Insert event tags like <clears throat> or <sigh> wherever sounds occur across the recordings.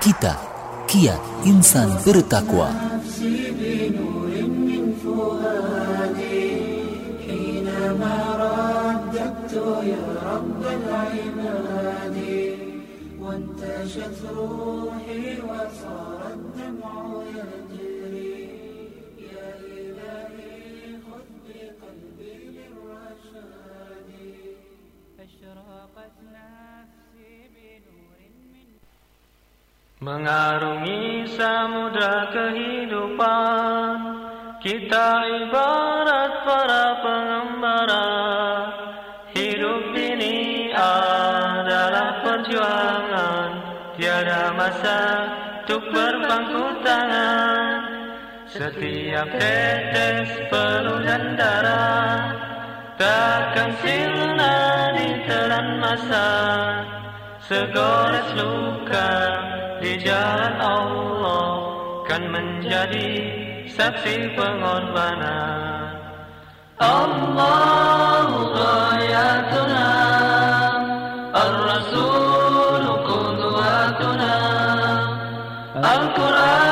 Kita kiat insan bertakwa. وانتشت روحي وصار الدمع يجري يا إلهي خذ بقلبي للرشاد أشرقت نفسي Mengarungi samudra kehidupan. Kita ibarat para pengembara. Hidup ini adalah perjuangan. Tiada masa untuk berpangku tangan. Setiap tetes peluh dan darah. Takkan sirna ditelan masa. Segores luka di jalan Allah Kan menjadi saksi pengorbanan. Allah ghayatuna Ar-Rasul qudwatuna Al-Quran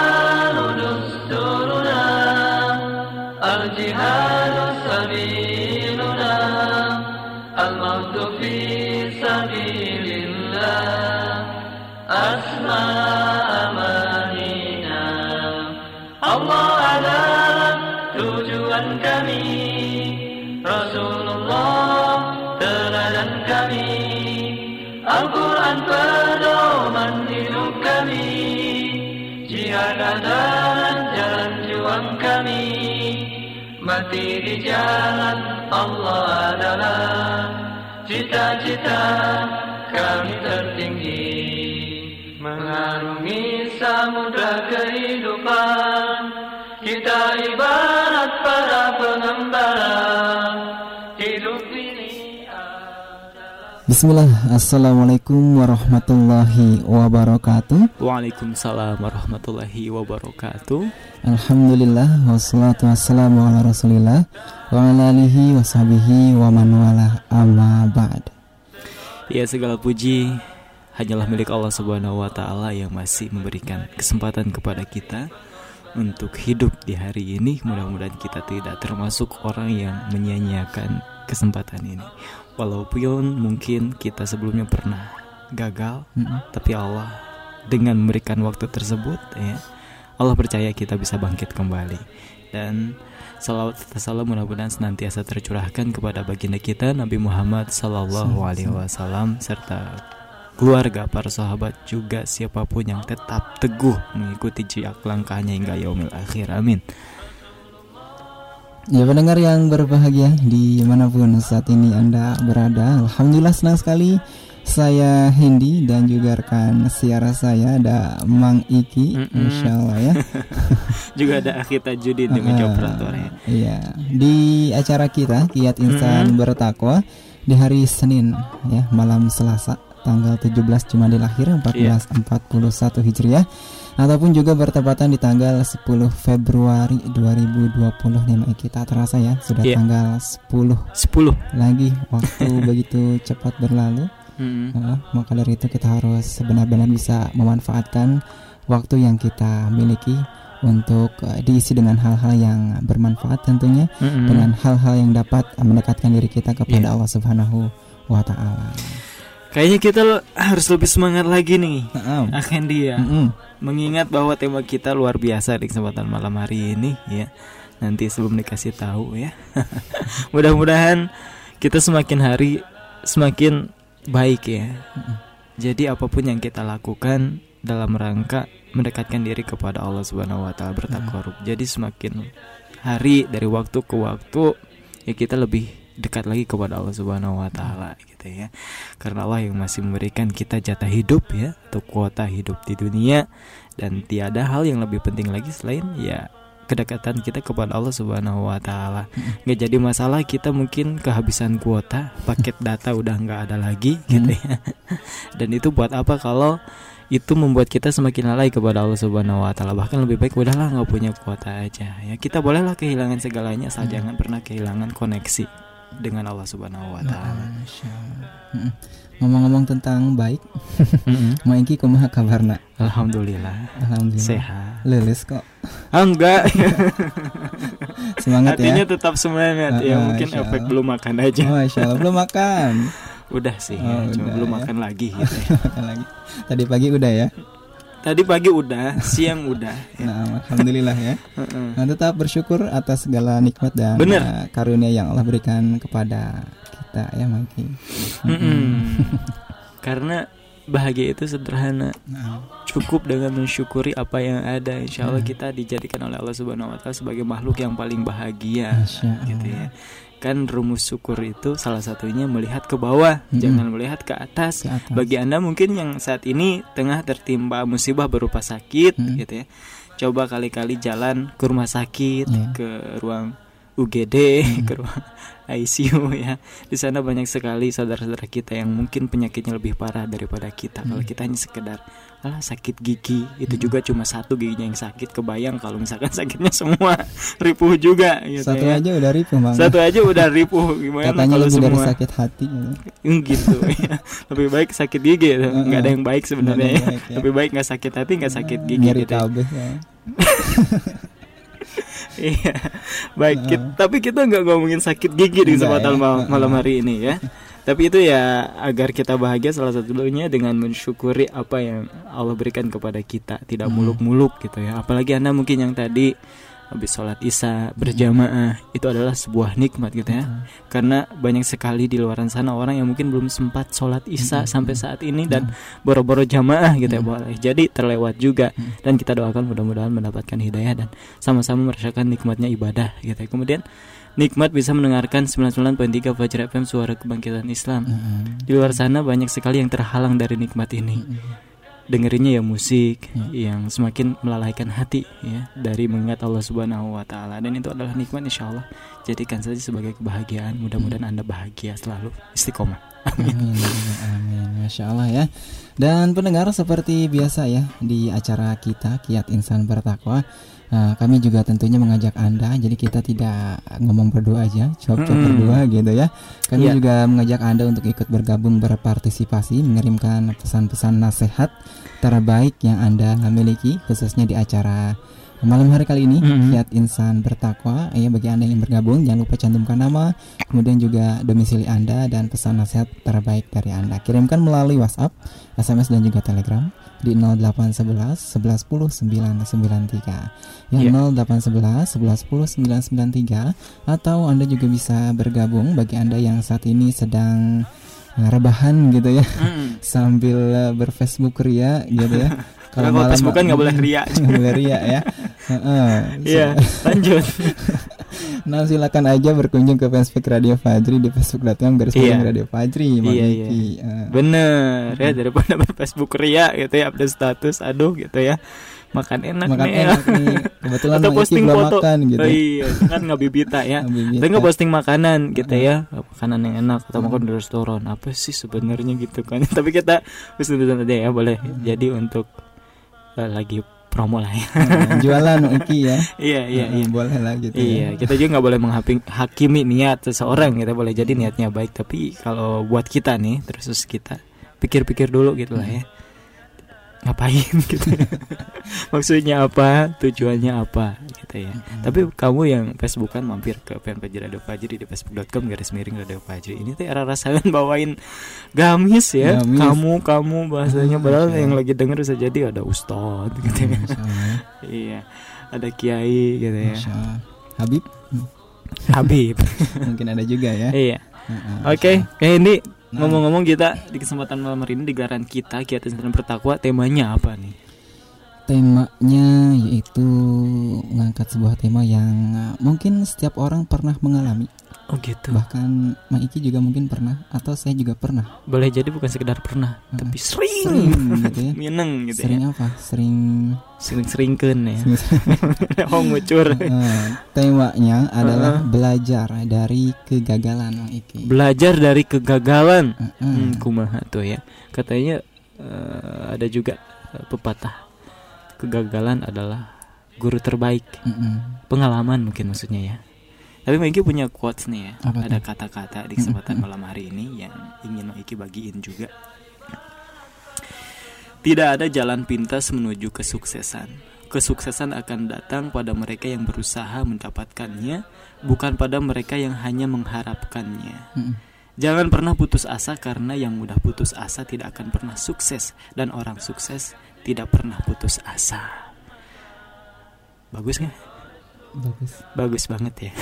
Mati di jalan Allah adalah Cita-cita kami tertinggi. Mengarungi samudra kehidupan Kita ibarat para pengembara Bismillah, Assalamualaikum warahmatullahi wabarakatuh Waalaikumsalam warahmatullahi wabarakatuh Alhamdulillah, wassalatu wassalamu ala rasulillah Wa ala alihi wa sahbihi wa man wala amma ba'd Ya segala puji hanyalah milik Allah Subhanahu wa taala yang masih memberikan kesempatan kepada kita untuk hidup di hari ini. Mudah-mudahan kita tidak termasuk orang yang menyia-nyiakan kesempatan ini. Walaupun mungkin kita sebelumnya pernah gagal, Mm-mm. tapi Allah dengan memberikan waktu tersebut ya, Allah percaya kita bisa bangkit kembali. Dan salawat serta salam mudah-mudahan senantiasa tercurahkan kepada baginda kita Nabi Muhammad Sallallahu Alaihi Wasallam serta keluarga para sahabat juga siapa pun yang tetap teguh mengikuti jejak langkahnya hingga yaumil akhir amin Ya pendengar yang berbahagia di mana pun saat ini Anda berada Alhamdulillah senang sekali. Saya Hendy dan juga rekan siara saya ada Mang Iki Mm-mm. Insya Allah ya. <laughs> Juga ada Akhir Tajudin di meja Ah, operatornya. Iya. Di acara kita Kiat Insan Bertakwa di hari Senin ya malam Selasa tanggal 17 Jumadil Akhir 1441 Hijriah ataupun juga bertepatan di tanggal 10 Februari 2020 nih Mak Iki. tak terasa ya sudah Iya. tanggal 10 10 lagi waktu <laughs> begitu cepat berlalu Mm-mm. Heeh, maka dari itu kita harus benar-benar bisa memanfaatkan waktu yang kita miliki untuk eh, diisi dengan hal-hal yang bermanfaat tentunya Mm-mm. dengan hal-hal yang dapat eh, mendekatkan diri kita kepada Iya. Allah Subhanahu wa taala. Kayaknya kita harus lebih semangat lagi nih Heeh. Akhendi ya. Mm-mm. mengingat bahwa tema kita luar biasa di kesempatan malam hari ini ya. Nanti sebelum dikasih tahu ya. <laughs> Mudah-mudahan kita semakin hari semakin baik ya. Jadi apa pun yang kita lakukan dalam rangka mendekatkan diri kepada Allah Subhanahu wa taala bertakarub jadi semakin hari dari waktu ke waktu ya kita lebih dekat lagi kepada Allah Subhanahu wa taala gitu ya. Karena Allah yang masih memberikan kita jatah hidup ya atau kuota hidup di dunia dan tiada hal yang lebih penting lagi selain ya kedekatan kita kepada Allah Subhanahu wa taala. Nggak jadi masalah kita mungkin kehabisan kuota, paket <laughs> data udah nggak ada lagi gitu ya. Dan itu buat apa kalau itu membuat kita semakin lalai kepada Allah Subhanahu wa taala. Bahkan lebih baik udahlah nggak punya kuota aja. Ya kita bolehlah kehilangan segalanya asal jangan pernah kehilangan koneksi dengan Allah Subhanahu wa taala. Allah. Mm-mm. ngomong-ngomong tentang baik, Mm-mm. <laughs> Ma Iki kumaha kabarna? Alhamdulillah Alhamdulillah. sehat. Leles kok. Ah, enggak, <laughs> Semangat hatinya ya. tetap semangat ya. Ah, Mungkin Insya efek Allah. belum makan aja. Oh, Allah belum makan. <laughs> Udah sih, Oh, ya, cuma udah belum ya. makan lagi gitu. ya. Makan lagi. Tadi pagi udah ya. Tadi pagi udah, siang udah. ya. Nah, alhamdulillah ya. Nah, tetap bersyukur atas segala nikmat dan Bener. uh, karunia yang Allah berikan kepada kita ya, Maki. <laughs> Karena bahagia itu sederhana. Nah, Cukup dengan mensyukuri apa yang ada. Insya Allah Hmm. kita dijadikan oleh Allah Subhanahu Wa Taala sebagai makhluk yang paling bahagia. Gitu ya. Kan rumus syukur itu salah satunya melihat ke bawah, Mm-mm. jangan melihat ke atas. Ke atas. Bagi anda mungkin yang saat ini tengah tertimpa musibah berupa sakit, Mm. gitu ya. Coba kali-kali jalan ke rumah sakit, Iya. ke ruang UGD, Mm. ke ruang ICU ya. Di sana banyak sekali saudara-saudara kita yang mungkin penyakitnya lebih parah daripada kita. Kalau Mm. kita hanya sekedar alah sakit gigi, itu juga cuma satu giginya yang sakit. Kebayang kalau misalkan <laughs> sakitnya semua ripuh juga gitu Satu ya. aja udah ripuh, Bang. Satu aja udah ripuh gimana Katanya kalau lebih dari semua sakit hati gitu. Hmm, gitu <laughs> ya. lebih baik sakit gigi ya. nggak ada yang baik sebenarnya ya. ya. lebih baik nggak sakit hati nggak sakit gigi Nyeri gitu ya. ya. <laughs> iya baik Heeh. kit- tapi kita nggak ngomongin sakit gigi di kesempatan ya. malam hari ini ya tapi itu ya agar kita bahagia salah satunya dengan mensyukuri apa yang Allah berikan kepada kita. Tidak Hmm. muluk-muluk gitu ya. Apalagi anda mungkin yang tadi habis sholat isya berjamaah itu adalah sebuah nikmat gitu ya. Hmm. karena banyak sekali di luar sana orang yang mungkin belum sempat sholat isya Mm-mm. sampai saat ini dan boro-boro jamaah gitu ya boleh. Jadi terlewat juga. Dan kita doakan mudah-mudahan mendapatkan hidayah dan sama-sama merasakan nikmatnya ibadah gitu ya. Kemudian nikmat bisa mendengarkan 99.3 Fajar FM suara kebangkitan Islam. Heeh. di luar sana banyak sekali yang terhalang dari nikmat ini. Dengerinnya ya musik Hmm. yang semakin melalaikan hati ya dari mengingat Allah Subhanahu wa taala. Dan itu adalah nikmat insya Allah. Jadikan saja sebagai kebahagiaan. Mudah-mudahan Anda bahagia selalu. Istiqomah. Amin, amin, masya Allah ya. Dan pendengar seperti biasa ya di acara kita Kiat Insan Bertakwa, eh, kami juga tentunya mengajak anda. Jadi kita tidak ngomong berdua aja, cuap-cuap Mm-mm. berdua gitu ya. Kami Iya. juga mengajak anda untuk ikut bergabung berpartisipasi, mengirimkan pesan-pesan nasihat terbaik yang anda miliki, khususnya di acara malam hari kali ini. Kiat Insan Bertakwa. Ya bagi anda yang bergabung, jangan lupa cantumkan nama kemudian juga domisili Anda dan pesan nasihat terbaik dari Anda. Kirimkan melalui WhatsApp, SMS dan juga Telegram di 0811 1110 993. Ya Iya. 0811 1110 993 atau Anda juga bisa bergabung bagi Anda yang saat ini sedang eh, rebahan gitu ya <laughs> sambil eh, berfacebook ria gitu ya. <laughs> kalau Facebook kan nggak boleh ria <laughs> nggak boleh ria ya. Heeh. iya lanjut Nah silakan aja berkunjung ke fanspage Radio Fajri di facebook.com garis Iya. Radio Fajri Iya, Diki. Eh, bener ya daripada Facebook ria gitu ya update status aduh gitu ya makan enak makan nih enak nih kebetulan atau posting belum foto makan gitu oh, iya kan nggak bibita ya Bibita. Tapi nggak posting makanan gitu ya Makanan yang enak Atau makan di restoran Apa sih sebenarnya gitu kan Tapi kita Bisa-bisa aja ya boleh Jadi untuk eh, Lagi promo lah ya Eh, jualan Iki ya Iya iya Eh, iya boleh lah gitu Iya, ya. kita juga nggak boleh menghakimi niat seseorang. Kita boleh jadi niatnya baik, tapi kalau buat kita nih, terus kita pikir-pikir dulu gitu lah ya. Ngapain <laughs> gitu? Maksudnya apa? Tujuannya apa? Gitu ya. Tapi kamu yang Facebookan mampir ke fanpage Radio Fajri di facebook.com garis miring Radio Fajri. Ini tuh era rasakan <laughs> bawain gamis ya. Gamis. Kamu kamu bahasanya Hmm, padahal yang lagi denger bisa jadi ada ustad gitu ya. Allah. <laughs> Iya. Ada kiai gitu ya. Habib Habib. mungkin ada juga ya iya. Heeh, Oke, kayak ini Nah. ngomong-ngomong kita di kesempatan malam hari ini di gelaran kita Kiat Insan Bertakwa temanya apa nih? Temanya yaitu mengangkat sebuah tema yang uh, mungkin setiap orang pernah mengalami Oh gitu. Bahkan Mang Iki juga mungkin pernah Atau saya juga pernah Boleh jadi bukan sekedar pernah, Heeh. tapi sering. Sering gitu ya Mineng gitu Sering ya. apa? Sering Sering-seringkeun ya. <laughs> oh ngucur. Eh, Temanya adalah belajar dari kegagalan Mang Iki Belajar dari kegagalan. Heeh. Hmm, kumaha tuh ya. Katanya eh, ada juga eh, pepatah kegagalan adalah guru terbaik. Heeh. Pengalaman mungkin maksudnya ya. Tapi Maiki punya quotes nih ya. Apa Ada kata-kata di kesempatan malam hari ini yang ingin Maiki bagiin juga. Tidak ada jalan pintas menuju kesuksesan. Kesuksesan akan datang pada mereka yang berusaha mendapatkannya, bukan pada mereka yang hanya mengharapkannya. Jangan pernah putus asa karena yang mudah putus asa tidak akan pernah sukses dan orang sukses tidak pernah putus asa. Bagus nggak? Bagus. Bagus banget ya.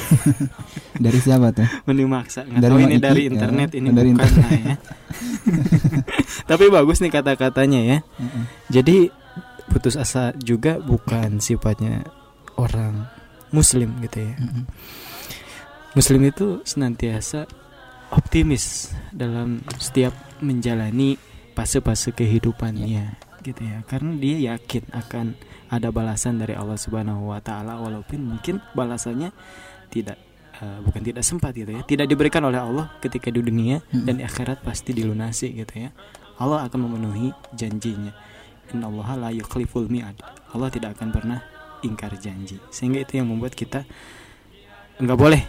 <laughs> Dari siapa tuh? Mending maksa. Nggak Dari tahu ini Iki, dari ya. internet ini Dari bukan lah ya. <laughs> Tapi bagus nih kata-katanya ya. Mm-mm. Jadi putus asa juga bukan sifatnya orang muslim gitu ya. Mm-mm. Muslim itu senantiasa optimis dalam setiap menjalani fase-fase kehidupannya gitu ya. Karena dia yakin akan ada balasan dari Allah Subhanahu wa taala walaupun mungkin balasannya tidak eh, bukan tidak sempat gitu ya. Tidak diberikan oleh Allah ketika di dunia Mm-mm. dan di akhirat pasti dilunasi gitu ya. Allah akan memenuhi janjinya. Inna Allah la yukhliful mi'ad. Allah tidak akan pernah ingkar janji. Sehingga itu yang membuat kita nggak boleh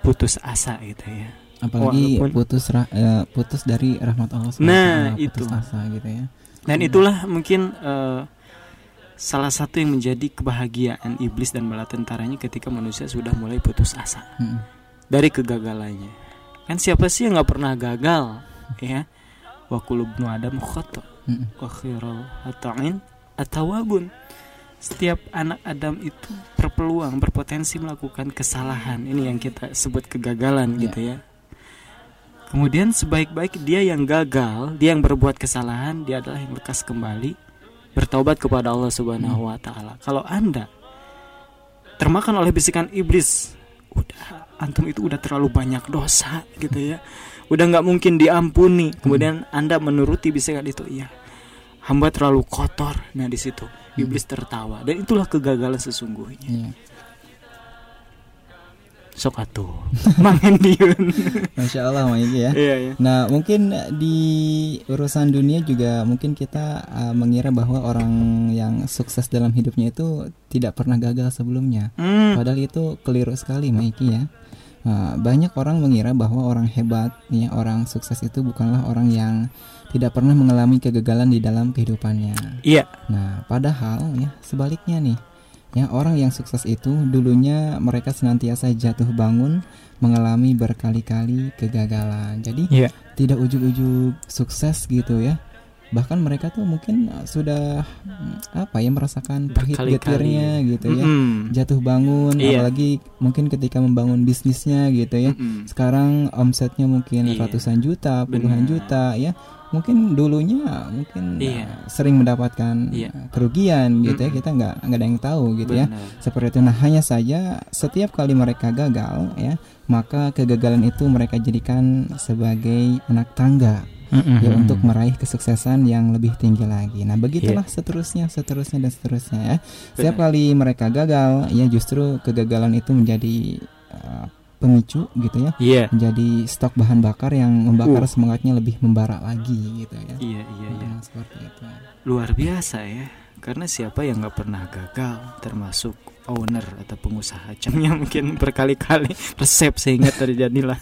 putus asa gitu ya. Apalagi Walaupun- putus ra- eh, putus dari rahmat Allah Nah, putus itu. asa gitu ya. Dan itulah mungkin eh, salah satu yang menjadi kebahagiaan iblis dan bala tentaranya ketika manusia sudah mulai putus asa Mm-mm. dari kegagalannya. Kan siapa sih yang nggak pernah gagal, ya? Wa kullu ibnu adam khata Mm-mm. wa khairul hata'in atawabun. Setiap anak Adam itu berpeluang, berpotensi melakukan kesalahan. Ini yang kita sebut kegagalan Ya. gitu ya. Kemudian sebaik-baik dia yang gagal, dia yang berbuat kesalahan, dia adalah yang lekas kembali bertaubat kepada Allah Subhanahu wa taala. Kalau Anda termakan oleh bisikan iblis, udah antum itu udah terlalu banyak dosa gitu ya. Udah nggak mungkin diampuni. Kemudian Anda menuruti bisikan itu, iya. Hamba terlalu kotor. Nah, di situ iblis tertawa dan itulah kegagalan sesungguhnya. Iya. Sok atuh. <laughs> Mangendiun. Masya Allah Mak Iki ya. Iya, iya. Nah mungkin di urusan dunia juga mungkin kita uh, mengira bahwa orang yang sukses dalam hidupnya itu tidak pernah gagal sebelumnya. Hmm. Padahal itu keliru sekali Maiki ya. Uh, banyak orang mengira bahwa orang hebat, ya orang sukses itu bukanlah orang yang tidak pernah mengalami kegagalan di dalam kehidupannya. Iya. Nah, padahal ya sebaliknya nih. Ya, orang yang sukses itu dulunya mereka senantiasa jatuh bangun, mengalami berkali-kali kegagalan. Jadi Iya. tidak ujuk-ujuk sukses gitu ya. Bahkan mereka tuh mungkin uh, sudah mm, apa ya merasakan pahit getirnya gitu ya. Mm-mm. Jatuh bangun Iya. apalagi mungkin ketika membangun bisnisnya gitu ya. Mm-mm. Sekarang omsetnya mungkin Iya. ratusan juta, puluhan Benar. juta ya. Mungkin dulunya mungkin Iya. uh, sering mendapatkan Iya. uh, kerugian gitu ya. Mm-mm. Kita nggak nggak ada yang tahu gitu ya. Benar. Seperti itu. Nah, hanya saja setiap kali mereka gagal ya, maka kegagalan itu mereka jadikan sebagai anak tangga Mm-mm. ya untuk meraih kesuksesan yang lebih tinggi lagi. Nah, begitulah seterusnya, seterusnya dan seterusnya ya. Setiap kali mereka gagal, ya justru kegagalan itu menjadi uh, pemicu gitu ya, Iya. menjadi stok bahan bakar yang membakar Uh. semangatnya lebih membara lagi gitu ya. Iya, iya, iya. Seperti itu. Luar biasa ya. Karena siapa yang nggak pernah gagal, termasuk owner atau pengusaha camnya mungkin berkali-kali resep sehingga terjadilah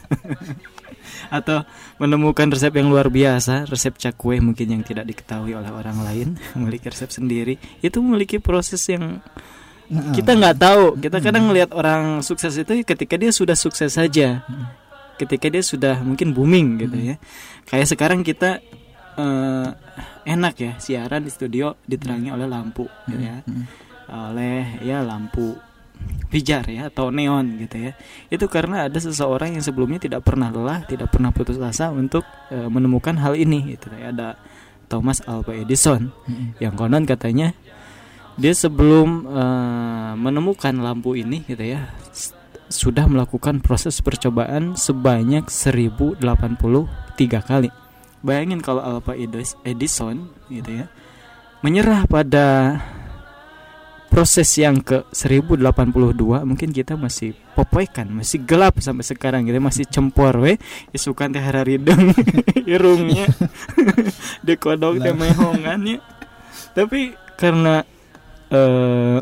<laughs> atau menemukan resep yang luar biasa, resep cakwe mungkin yang tidak diketahui oleh orang lain, <laughs> memiliki resep sendiri, itu memiliki proses yang Nah, kita nggak tahu. Kita kadang ngelihat orang sukses itu ketika dia sudah sukses saja, ketika dia sudah mungkin booming gitu ya. Kayak sekarang kita eh, enak ya siaran di studio diterangi oleh lampu, gitu ya, oleh ya lampu pijar ya atau neon gitu ya. Itu karena ada seseorang yang sebelumnya tidak pernah lelah, tidak pernah putus asa untuk eh, menemukan hal ini. Gitu ya. Ada Thomas Alva Edison mm, yang konon katanya dia sebelum eh, menemukan lampu ini gitu ya sudah melakukan proses percobaan sebanyak 1083 kali. Bayangin kalau Edis- Edison gitu ya menyerah pada proses yang ke 1082 mungkin kita masih popoikan masih gelap sampai sekarang gitu masih cempor we isukan teh hararideng <laughs> irungnya. <laughs> Dekodok teh mehongannya. Tapi karena eh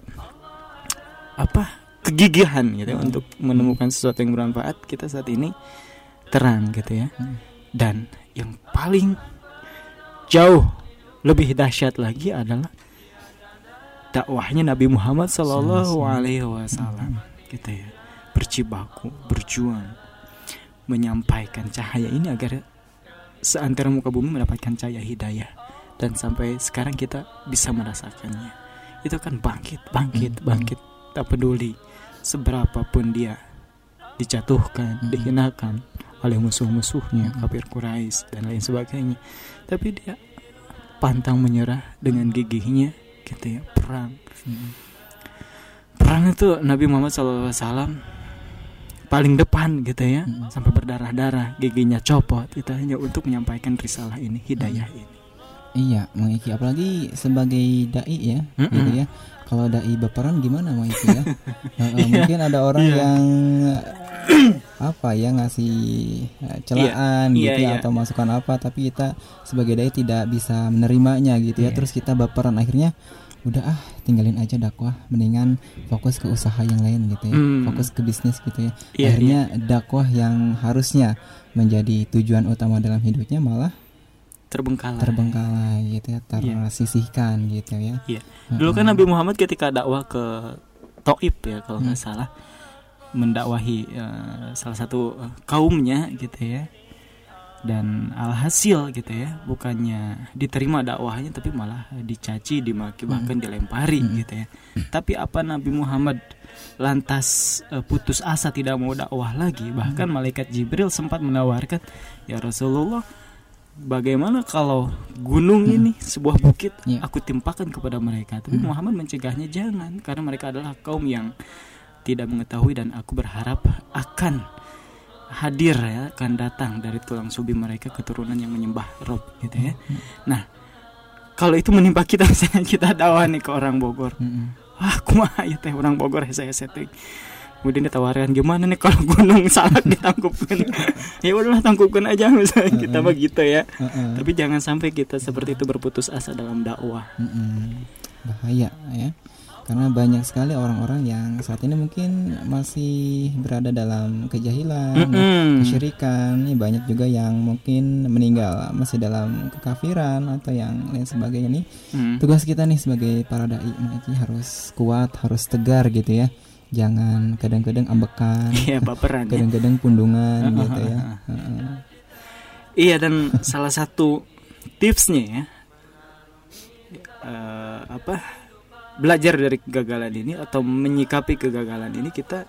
apa kegigihan gitu ya, untuk menemukan sesuatu yang bermanfaat kita saat ini terang gitu ya. Hmm. dan yang paling jauh lebih dahsyat lagi adalah dakwahnya Nabi Muhammad Sallallahu Alaihi Wasallam. gitu ya. Berjibaku berjuang menyampaikan cahaya ini agar seantero muka bumi mendapatkan cahaya hidayah. Dan sampai sekarang kita bisa merasakannya itu kan bangkit bangkit Hmm. bangkit tak peduli seberapa pun dia dijatuhkan Hmm. dihinakan oleh musuh-musuhnya Hmm. kafir Quraisy dan lain sebagainya tapi dia pantang menyerah dengan gigihnya gitu ya perang Hmm. perang itu Nabi Muhammad SAW paling depan gitu ya Mm-mm. sampai berdarah-darah giginya copot itu hanya untuk menyampaikan risalah ini hidayah ini Iya, Mang Iki apalagi sebagai dai ya, Mm-mm. gitu ya. Kalau dai baperan gimana Mang Iki ya? <laughs> Heeh, mungkin ada orang Iya. yang <clears throat> apa ya ngasih eh, celaan Iya, gitu ya iya. atau masukan apa tapi kita sebagai dai tidak bisa menerimanya gitu ya. Iya. Terus kita baperan akhirnya udah ah tinggalin aja dakwah mendingan fokus ke usaha yang lain gitu ya. Hmm. Fokus ke bisnis gitu ya. Iya, akhirnya dakwah yang harusnya menjadi tujuan utama dalam hidupnya malah terbengkalai terbengkalai gitu ya tersisihkan gitu ya Iya. Dulu kan Nabi Muhammad ketika dakwah ke Taif ya kalau nggak Hmm. salah mendakwahi eh, salah satu eh, kaumnya gitu ya. Dan alhasil gitu ya, bukannya diterima dakwahnya tapi malah dicaci, dimaki bahkan dilempari Hmm. gitu ya. Tapi apa Nabi Muhammad lantas eh, putus asa tidak mau dakwah lagi, bahkan Hmm. malaikat Jibril sempat menawarkan, "Ya Rasulullah, bagaimana kalau gunung ini sebuah bukit Iya. aku timpakan kepada mereka tapi Hmm. Muhammad mencegahnya jangan karena mereka adalah kaum yang tidak mengetahui dan aku berharap akan hadir ya akan datang dari tulang subi mereka keturunan yang menyembah Rob gitu ya nah kalau itu menimpa kita <laughs> misalnya kita dakwah nih ke orang Bogor Mm-mm. wah kumaha ya teh orang Bogor saya setting kemudian ditawarkan gimana nih kalau gunung salak ditangkupkan <laughs> ya udahlah tangkupkan aja <laughs> misalnya kita Mm-mm. begitu ya Heeh. tapi jangan sampai kita seperti itu berputus asa dalam dakwah. Mm-mm. bahaya ya karena banyak sekali orang-orang yang saat ini mungkin masih berada dalam kejahilan Mm-mm. kesyirikan Ini banyak juga yang mungkin meninggal masih dalam kekafiran atau yang lain sebagainya nih Hmm. tugas kita nih sebagai para dai ini harus kuat harus tegar gitu ya jangan kadang-kadang ambekan Iya baperan. ya. kadang-kadang pundungan gitu ya. Iya dan salah satu tipsnya ya eh, apa belajar dari kegagalan ini atau menyikapi kegagalan ini kita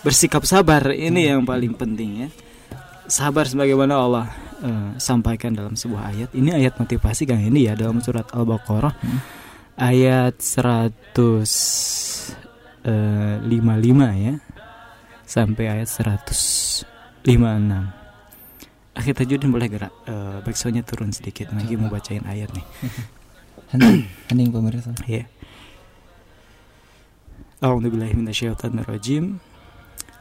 bersikap sabar ini yang paling penting ya. Sabar sebagaimana Allah eh, sampaikan dalam sebuah ayat. Ini ayat motivasi Kang ini ya dalam surat Al-Baqarah ayat 155 ya. Sampai ayat 156. Akhir tajudin boleh gerak? Uh, backsoundnya turun sedikit. Lagi mau bacain ayat nih. <laughs> Hening pemirsa. Ya A'udzubillahi minasyaitonirrajim.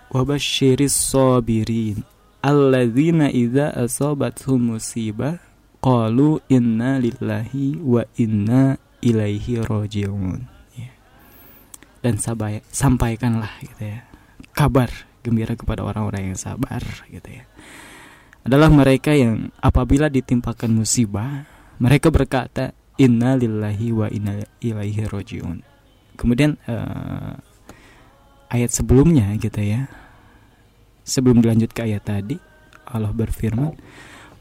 Wa basyiris sabirin. Alladzina idza asabathum musibah qalu inna lillahi wa inna ilaihi rajiun. ya. Dan sabai, sampaikanlah gitu ya. Kabar gembira kepada orang-orang yang sabar gitu ya. Adalah mereka yang apabila ditimpakan musibah mereka berkata inna lillahi wa inna ilaihi rajiun. Kemudian eh, ayat sebelumnya gitu ya. Sebelum dilanjut ke ayat tadi Allah berfirman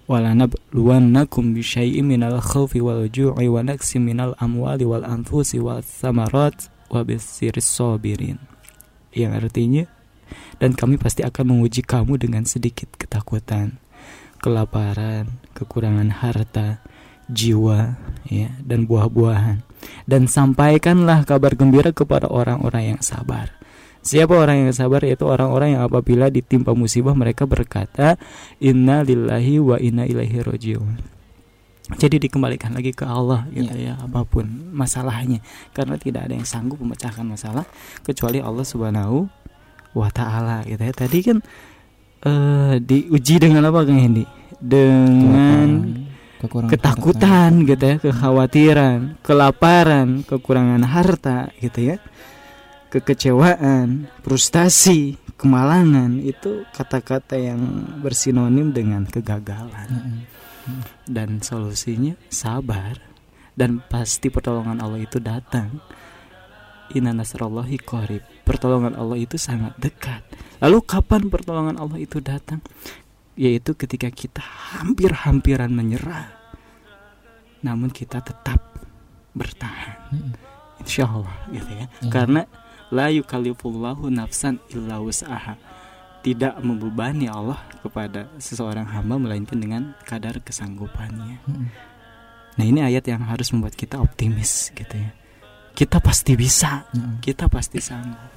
walanabluwannakum bisyai'in minal khawfi wal ju'i wa naqsim minal amwali wal anfusi wal thamarat wa bisiris sabirin yang artinya dan kami pasti akan menguji kamu dengan sedikit ketakutan kelaparan kekurangan harta jiwa ya dan buah-buahan. Dan sampaikanlah kabar gembira kepada orang-orang yang sabar. Siapa orang yang sabar? Yaitu orang-orang yang apabila ditimpa musibah mereka berkata inna lillahi wa inna ilaihi rajiun. Jadi dikembalikan lagi ke Allah gitu ya apa pun masalahnya karena tidak ada yang sanggup memecahkan masalah kecuali Allah Subhanahu wa taala gitu ya. Tadi kan eh diuji dengan apa Kang Hendi? Dengan kekurangan ketakutan gitu ya, kekhawatiran, kelaparan, kekurangan harta gitu ya. kekecewaan, frustasi, kemalangan itu kata-kata yang bersinonim dengan kegagalan. Dan solusinya sabar dan pasti pertolongan Allah itu datang. Inna nasrallahi qarib. Pertolongan Allah itu sangat dekat. Lalu kapan pertolongan Allah itu datang? Yaitu ketika kita hampir-hampiran menyerah. Namun kita tetap bertahan. Insya Allah gitu ya. Iya. Karena la yukallifullahu nafsan illa wus'aha. Tidak membebani Allah kepada seseorang hamba melainkan dengan kadar kesanggupannya. Mm-mm. Nah, ini ayat yang harus membuat kita optimis gitu ya. Kita pasti bisa, Mm-mm. kita pasti sanggup.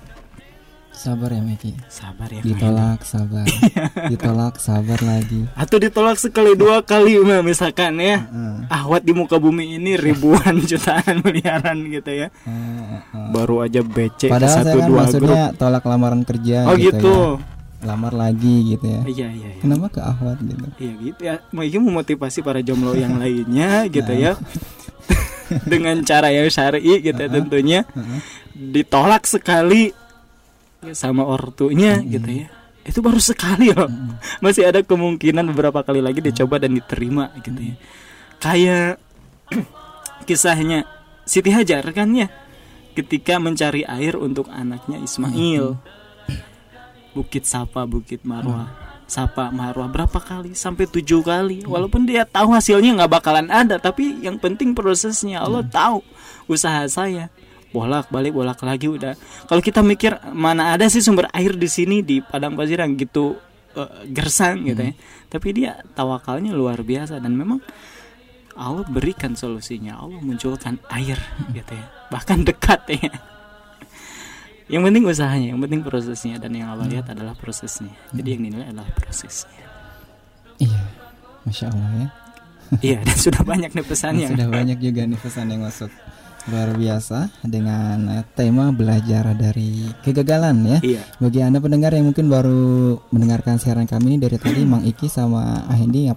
Sabar ya Meki. Sabar ya. Ditolak sabar. <laughs> Ditolak sabar lagi. Atau ditolak sekali dua kali misalkan ya. Heeh. Ahwat di muka bumi ini ribuan <laughs> jutaan miliaran gitu ya. Heeh, heeh. Baru aja ke Padahal satu saya kan dua maksudnya grup. tolak lamaran kerja Oh gitu, gitu. ya. Lamar lagi gitu ya. Iya iya iya. Kenapa ke Ahwat gitu? Iya gitu ya. Mungkin memotivasi para jomblo yang lainnya gitu ya. <laughs> Dengan cara yang syar'i gitu ya tentunya. Heeh. Ditolak sekali ya, sama ortunya gitu ya. Itu baru sekali loh. Masih ada kemungkinan beberapa kali lagi dicoba dan diterima gitu ya. Kayak <clears throat> kisahnya Siti Hajar kan ya ketika mencari air untuk anaknya Ismail. Bukit Sapa, Bukit Marwah. Sapa Marwah berapa kali? Sampai tujuh kali. Walaupun dia tahu hasilnya nggak bakalan ada, tapi yang penting prosesnya. Allah tahu usaha saya. Bolak balik bolak lagi udah. Kalau kita mikir mana ada sih sumber air di sini di Padang Pasir yang gitu eh, gersang gitu ya. Tapi dia tawakalnya luar biasa dan memang Allah berikan solusinya. Allah munculkan air gitu ya. Bahkan dekat ya. Yang penting usahanya, yang penting prosesnya dan yang Allah lihat adalah prosesnya. Jadi yang dinilai adalah prosesnya. Iya. Masya Allah ya. iya, dan <laughs> sudah banyak nih pesannya. Sudah banyak juga nih pesan yang masuk. Luar biasa dengan tema belajar dari kegagalan ya. Iya. Bagi Anda pendengar yang mungkin baru mendengarkan siaran kami dari tadi <clears throat> Mang Iki sama Ahendi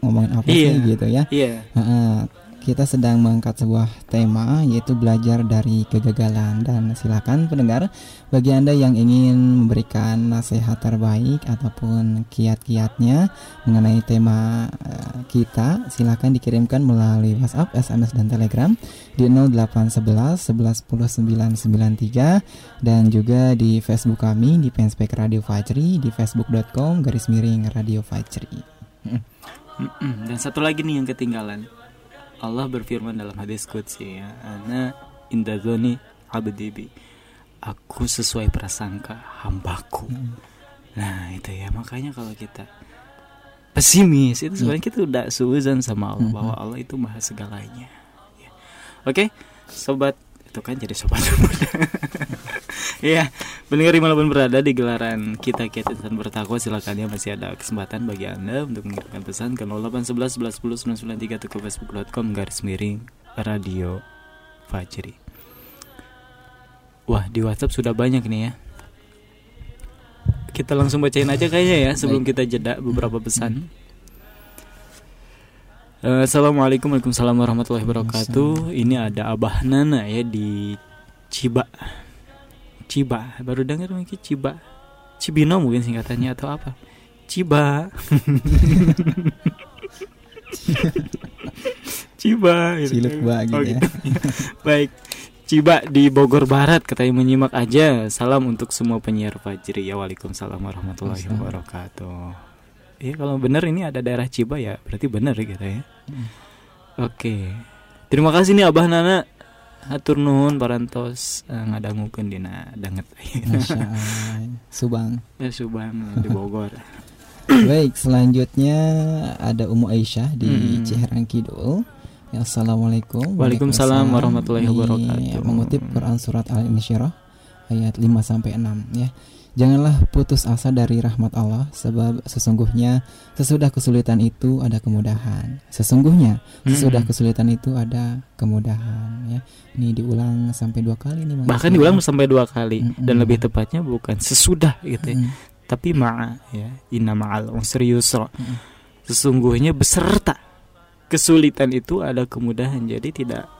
ngomongin apa Iya. sih gitu ya. Iya. Heeh. Kita sedang mengangkat sebuah tema yaitu belajar dari kegagalan dan silakan pendengar bagi Anda yang ingin memberikan nasihat terbaik ataupun kiat-kiatnya mengenai tema eh, kita silakan dikirimkan melalui WhatsApp, SMS dan Telegram di 0811 11 10 993 dan juga di Facebook kami di Fanspage Radio Fajri di facebook.com garis miring Radio Fajri. Mm-mm. Dan satu lagi nih yang ketinggalan. Allah berfirman dalam hadis qudsi ya, "Ana indadzoni abdi bi." Aku sesuai prasangka hambaku. Nah, itu ya makanya kalau kita pesimis itu sebenarnya kita udah suuzan sama Allah bahwa Allah itu maha segalanya. Ya. Oke, sobat itu kan jadi sobat <laughs> muda. Iya, pendengar di mana pun berada di gelaran kita kita insan bertakwa silakan ya masih ada kesempatan bagi anda untuk mengirimkan pesan ke 0811 11 10 993 atau ke facebook.com garis miring radio Fajri. Wah di WhatsApp sudah banyak nih ya. Kita langsung bacain aja kayaknya ya sebelum kita jeda beberapa pesan. Eh, Assalamualaikum Waalaikumsalam warahmatullahi wabarakatuh Ini ada Abah Nana ya di Ciba Ciba. Baru dengar mungkin Ciba. Cibino mungkin singkatannya atau apa? Ciba. <laughs> Ciba. Gitu. Ciluk ba gitu Oh, ya. gitu. <laughs> Baik. Ciba di Bogor Barat katanya menyimak aja. Salam untuk semua penyiar Fajri. Ya Waalaikumsalam warahmatullahi wabarakatuh. Iya kalau benar ini ada daerah Ciba ya? Berarti benar gitu ya Oke. Terima kasih nih Abah Nana Hatur nuhun parantos uh, ngadangukeun dina danget. Subang. Ya Subang di Bogor. <coughs> Baik, selanjutnya ada Umu Aisyah di Hmm. Ciherang Kidul. Ya, Assalamualaikum. Waalaikumsalam warahmatullahi wabarakatuh. Mengutip Quran surat Al-Insyirah ayat 5 sampai 6 ya. Janganlah putus asa dari rahmat Allah sebab sesungguhnya sesudah kesulitan itu ada kemudahan. Sesungguhnya sesudah Hmm. kesulitan itu ada kemudahan ya. Ini diulang sampai dua kali nih Bahkan Ismail. diulang sampai dua kali Mm-mm. dan lebih tepatnya bukan sesudah gitu ya. Mm. Tapi ma'a ya. Inna ma'al usri yusra. Mm. Sesungguhnya beserta kesulitan itu ada kemudahan. Jadi tidak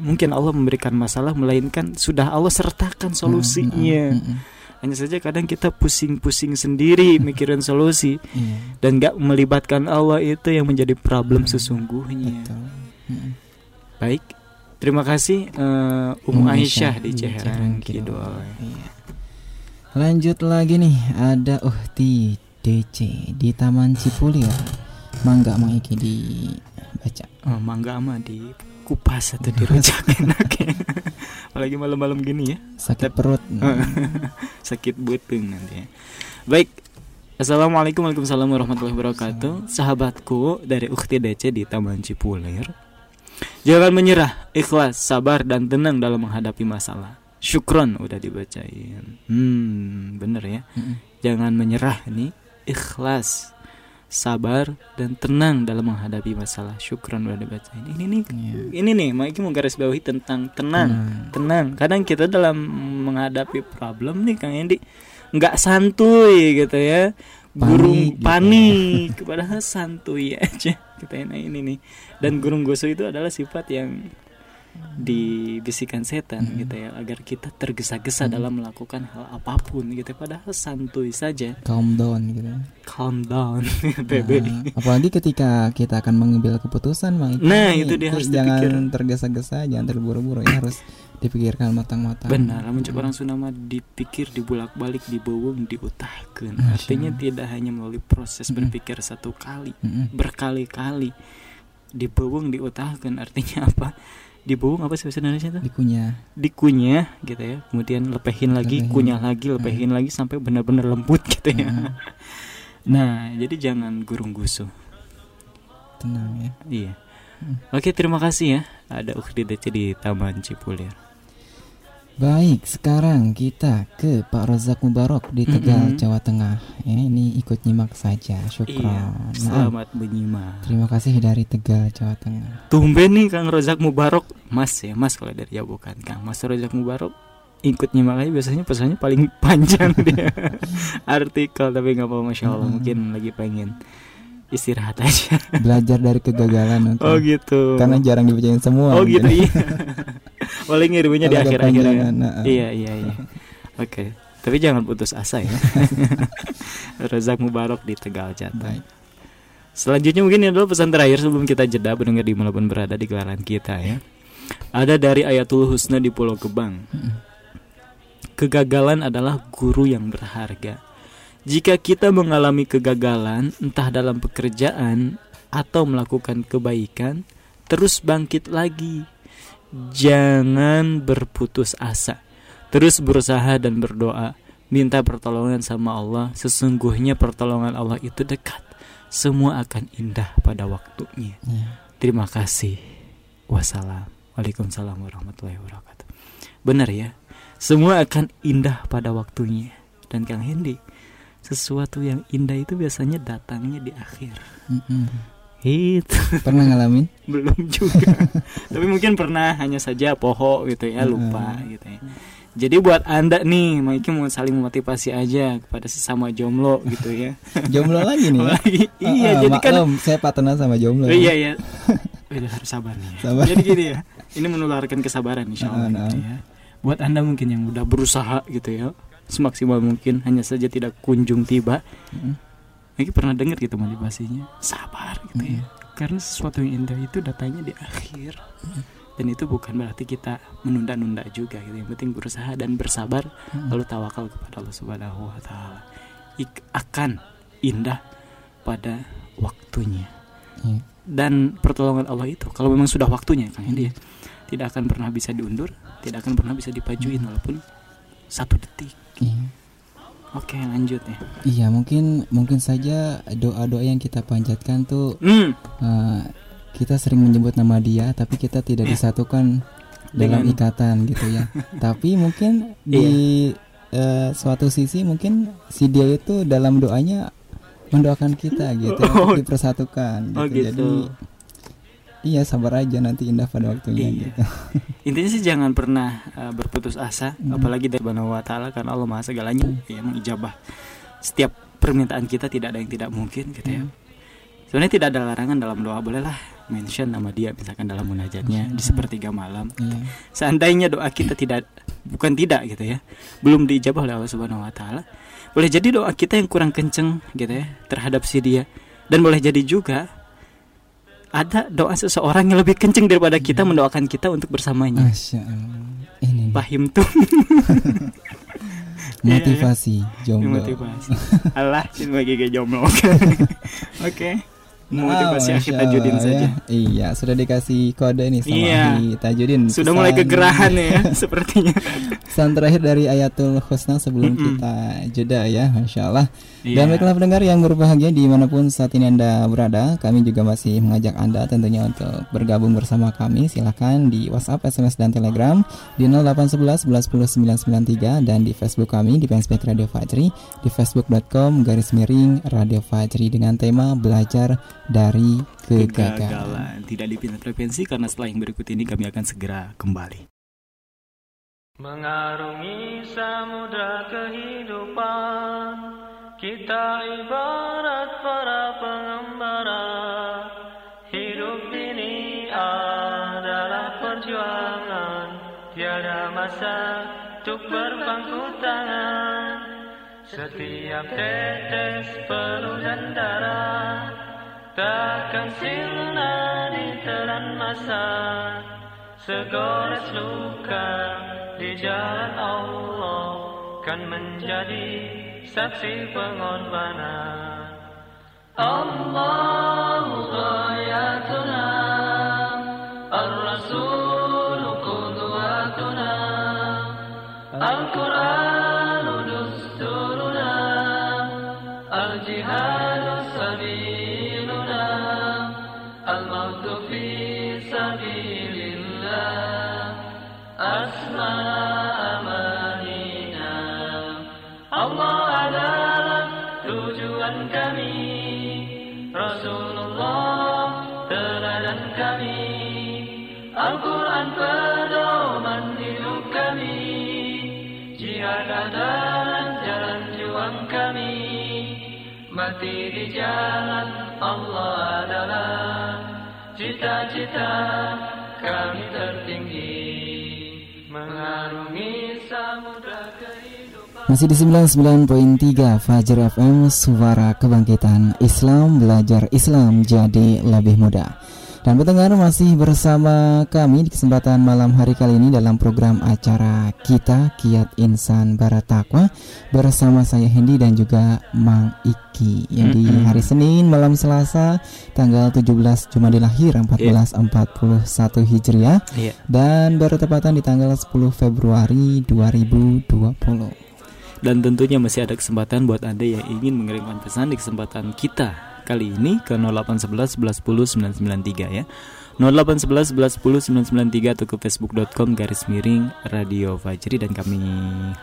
mungkin Allah memberikan masalah melainkan sudah Allah sertakan solusinya. Mm, mm, mm, Hanya saja kadang kita pusing-pusing sendiri <laughs> mikirin solusi. Iya, dan nggak melibatkan Allah itu yang menjadi problem sesungguhnya. betul. Mm. Baik, terima kasih eh, Umu Aisyah di Ciherang Kidul. Iya. Lanjut lagi nih, ada Uhti DC di Taman Cipulir. Mangga Mang Iki dibaca. Oh, mangga ama di kupas atau dirujak <laughs> enak ya. Apalagi malam-malam gini ya. Sakit perut. <laughs> sakit buteng nanti ya. Baik. Assalamualaikum Waalaikumsalam warahmatullahi wabarakatuh Sahabatku dari Ukti DC di Taman Cipulir Jangan menyerah, ikhlas, sabar, dan tenang dalam menghadapi masalah Syukron udah dibacain Hmm, bener ya. Jangan menyerah nih, ikhlas, sabar, dan tenang dalam menghadapi masalah. Syukron udah dibacain. Ini nih, Iya. ini nih, Maiki mau garis bawahi tentang tenang. Tenang. tenang. Kadang kita dalam menghadapi problem nih Kang Endi nggak santuy gitu ya. Panik burung gitu. panik. Padahal santuy aja. Kita ini nih. Dan gurung goso itu adalah sifat yang dibisikan setan Hmm. gitu ya agar kita tergesa-gesa dalam melakukan hal apa pun gitu padahal santuy saja Calm down gitu. calm down <laughs> bebe Nah, apalagi ketika kita akan mengambil keputusan, Mang Iki, Nah, itu dia harus jangan dipikir. tergesa-gesa, jangan terburu-buru ya harus dipikirkan matang-matang. Benar, namun coba orang Sunda mah dipikir, dibulak-balik, dibowong, diutahkan. Artinya tidak hanya melalui proses Mm-mm. berpikir satu kali, Mm-mm. berkali-kali. Dibowong, diutahkan. Artinya apa? Dibowong apa sih bahasa Indonesia itu? Dikunyah. Dikunyah gitu ya. Kemudian lepehin lagi, Lepehin. kunyah lagi, lepehin lagi sampai benar-benar lembut gitu ya. Mm-mm. <laughs> Nah, jadi jangan gurung gusuh. Tenang ya. Iya. Mm. Oke, terima kasih ya. Ada Ukti DC di Taman Cipulir. Baik, sekarang kita ke Pak Rozak Mubarok di Tegal, Mm-mm. Jawa Tengah. Ya, ini ikut nyimak saja. Syukron. Iya, Nah, selamat menyimak. terima kasih dari Tegal, Jawa Tengah. Tumben nih Kang Rozak Mubarok Mas ya Mas kalau dari ya bukan Kang Mas Rozak Mubarok ikut nyimak aja biasanya pesannya paling <laughs> panjang dia <laughs> artikel tapi nggak apa Masya Allah Hmm. mungkin lagi pengen istirahat aja Belajar dari kegagalan. oh gitu Karena jarang dibacain semua. oh gitu mungkin. iya <laughs> <laughs> paling ngiriminnya di akhir-akhir ya. nah, iya iya iya oke tapi jangan putus asa ya <laughs> Rozak Mubarok di Tegal Jateng. Selanjutnya mungkin ini adalah pesan terakhir sebelum kita jeda mendengar di mana pun berada di gelaran kita ya. Ada dari Ayatul Husna di Pulau Gebang. Kegagalan adalah guru yang berharga. Jika kita mengalami kegagalan, entah dalam pekerjaan atau melakukan kebaikan, terus bangkit lagi. Jangan berputus asa. Terus berusaha dan berdoa. Minta pertolongan sama Allah. Sesungguhnya pertolongan Allah itu dekat. Semua akan indah pada waktunya. Ya. Terima kasih. Wassalam. Waalaikumsalam warahmatullahi wabarakatuh. Benar ya. Semua akan indah pada waktunya. Dan Kang Hendi, sesuatu yang indah itu biasanya datangnya di akhir. Mm-mm. Itu <laughs> Pernah ngalamin? belum juga. <laughs> Tapi mungkin pernah hanya saja poho gitu ya, lupa gitu ya. Jadi buat Anda nih, Maiki mau saling memotivasi aja kepada sesama jomblo gitu ya. <laughs> Jomblo lagi nih. ya? iya, Ah, jadi kan saya patenan sama jomblo. Oh, iya iya. Udah harus sabar nih. Sabar. Jadi gini ya. Ini menularkan kesabaran insya Allah Ah, gitu nah. ya. Buat anda mungkin yang udah berusaha gitu ya, semaksimal mungkin hanya saja tidak kunjung tiba. Mm. Lagi pernah dengar gitu motivasinya, sabar gitu ya. Mm. Karena sesuatu yang indah itu datangnya di akhir. Dan itu bukan berarti kita menunda-nunda juga gitu. Yang penting berusaha dan bersabar Mm. lalu tawakal kepada Allah Subhanahu wa taala. Ik- akan indah pada waktunya Iya. dan pertolongan Allah itu kalau memang sudah waktunya Kang Hendi ya, tidak akan pernah bisa diundur tidak akan pernah bisa dipajuin walaupun satu detik Iya. Oke lanjut ya Iya, mungkin mungkin saja doa-doa yang kita panjatkan tuh hmm, eh, kita sering menyebut nama dia tapi kita tidak disatukan <laughs> dalam Dengan- ikatan gitu ya. <laughs> tapi mungkin di eh, suatu sisi mungkin si dia itu dalam doanya mendoakan kita gitu <laughs> Oh. untuk dipersatukan gitu. oh gitu Jadi iya sabar aja nanti indah pada waktunya Iya. gitu. <laughs> intinya sih jangan pernah uh, berputus asa Hmm. apalagi dari Subhanahu wa taala karena Allah Maha segalanya ya mengijabah setiap permintaan kita tidak ada yang tidak mungkin gitu ya Hmm. sebenarnya tidak ada larangan dalam doa bolehlah mention nama dia misalkan dalam munajatnya di sepertiga malam Iya. seandainya doa kita tidak bukan tidak gitu ya belum diijabah oleh Allah Subhanahu wa taala boleh jadi doa kita yang kurang kenceng gitu ya terhadap si dia dan boleh jadi juga ada doa seseorang yang lebih kenceng daripada kita mendoakan kita untuk bersamanya. Allah. Ini pahim tuh. <laughs> Motivasi jomblo. motivasi. Allah sebagai gaya jomblo. <laughs> Oke. motivasi Ah, akhir Masya tajudin Allah, saja ya. Iya, sudah dikasih kode nih sama Iya. Ahli Tajudin. sudah mulai Pesan- kegerahan ya <laughs> <laughs> sepertinya Pesan terakhir dari Ayatul Husna sebelum Mm-mm. kita jeda ya, Masya Allah. Iya. Dan baiklah pendengar yang berbahagia di mana pun saat ini Anda berada, kami juga masih mengajak Anda tentunya untuk bergabung bersama kami. Silahkan di WhatsApp, SMS, dan Telegram di 0811 11 10 993 dan di Facebook kami di Fanspage Radio Fajri di facebook.com garis miring Radio Fajri dengan tema belajar dari kegagalan. kegagalan. Tidak dipindah frekuensi karena setelah yang berikut ini kami akan segera kembali. Mengarungi samudra kehidupan Kita ibarat para pengembara. Hidup ini adalah perjuangan Tiada masa untuk berpangku tangan Setiap tetes peluh dan darah Takkan sirna di telan masa Segores luka di jalan Allah Kan menjadi saksi pengorbanan. Allahu ghayatuna Mati di jalan Allah adalah Cita-cita kami tertinggi. Mengarungi samudra Masih di 99.3 Fajar FM Suara Kebangkitan Islam Belajar Islam Jadi Lebih Mudah Dan pendengar masih bersama kami di kesempatan malam hari kali ini dalam program acara kita Kiat Insan Barat Takwa bersama saya Hendy dan juga Mang Iki. Yang di hari Senin malam Selasa tanggal 17 Jumadil Akhir 1441 Hijriah. Iya. Dan bertepatan di tanggal 10 Februari 2020. dan tentunya masih ada kesempatan buat anda yang ingin mengirimkan pesan di kesempatan kita kali ini ke 0811 11 10 993 ya. 0811 11 10 993 atau ke facebook.com garis miring radio Fajri dan kami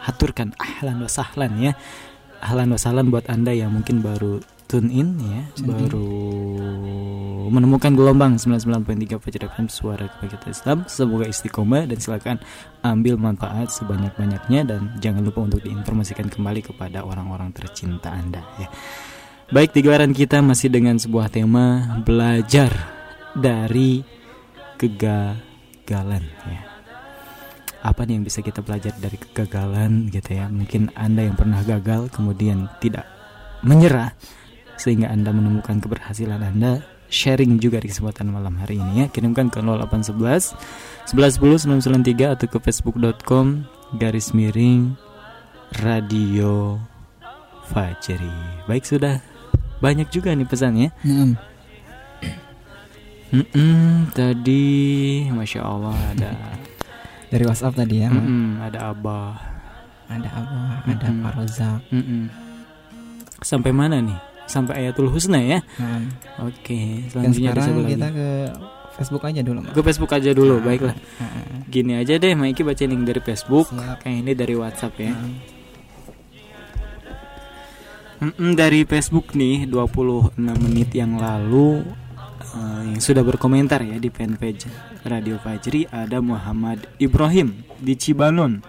haturkan ahlan wa sahlan ya. Ahlan wa sahlan buat anda yang mungkin baru tune in ya baru menemukan gelombang 99.3 Fajri FM suara kebangkitan Islam. Semoga istiqomah dan silakan ambil manfaat sebanyak-banyaknya dan jangan lupa untuk diinformasikan kembali kepada orang-orang tercinta Anda ya. Baik, di gelaran kita masih dengan sebuah tema belajar dari kegagalan ya. Apa nih yang bisa kita pelajari dari kegagalan gitu ya? Mungkin Anda yang pernah gagal kemudian tidak menyerah sehingga Anda menemukan keberhasilan Anda sharing juga di kesempatan malam hari ini ya kirimkan ke 0811 1110 993 atau ke facebook.com garis miring radio Fajri baik sudah banyak juga nih pesannya Hmm, Mm-mm, tadi masya Allah ada <laughs> dari WhatsApp tadi ya, Mang. mm-mm, ada abah ada apa? Ada Mm-mm. Pak Rozak. Mm-mm. sampai mana nih sampai ayatul husna ya Nah, oke dan selanjutnya ada sekarang kita lagi ke Facebook aja dulu, Mang. ke Facebook aja dulu baiklah Nah, Gini aja deh, Maiki baca link dari Facebook. Siap. Kayak ini dari WhatsApp ya. nah. Mm-mm, dari Facebook nih 26 menit yang lalu eh, yang sudah berkomentar ya di fanpage Radio Fajri ada Muhammad Ibrahim di Cibalon,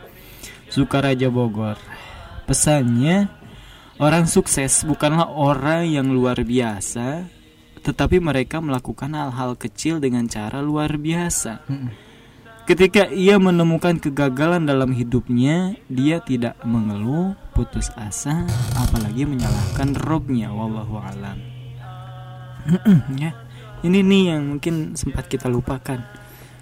Sukaraja Bogor. Pesannya orang sukses bukanlah orang yang luar biasa tetapi mereka melakukan hal-hal kecil dengan cara luar biasa. Mm-mm. Ketika ia menemukan kegagalan dalam hidupnya, dia tidak mengeluh, putus asa, apalagi menyalahkan robnya. Wallahu alam. <clears throat> ya, ini nih yang mungkin sempat kita lupakan.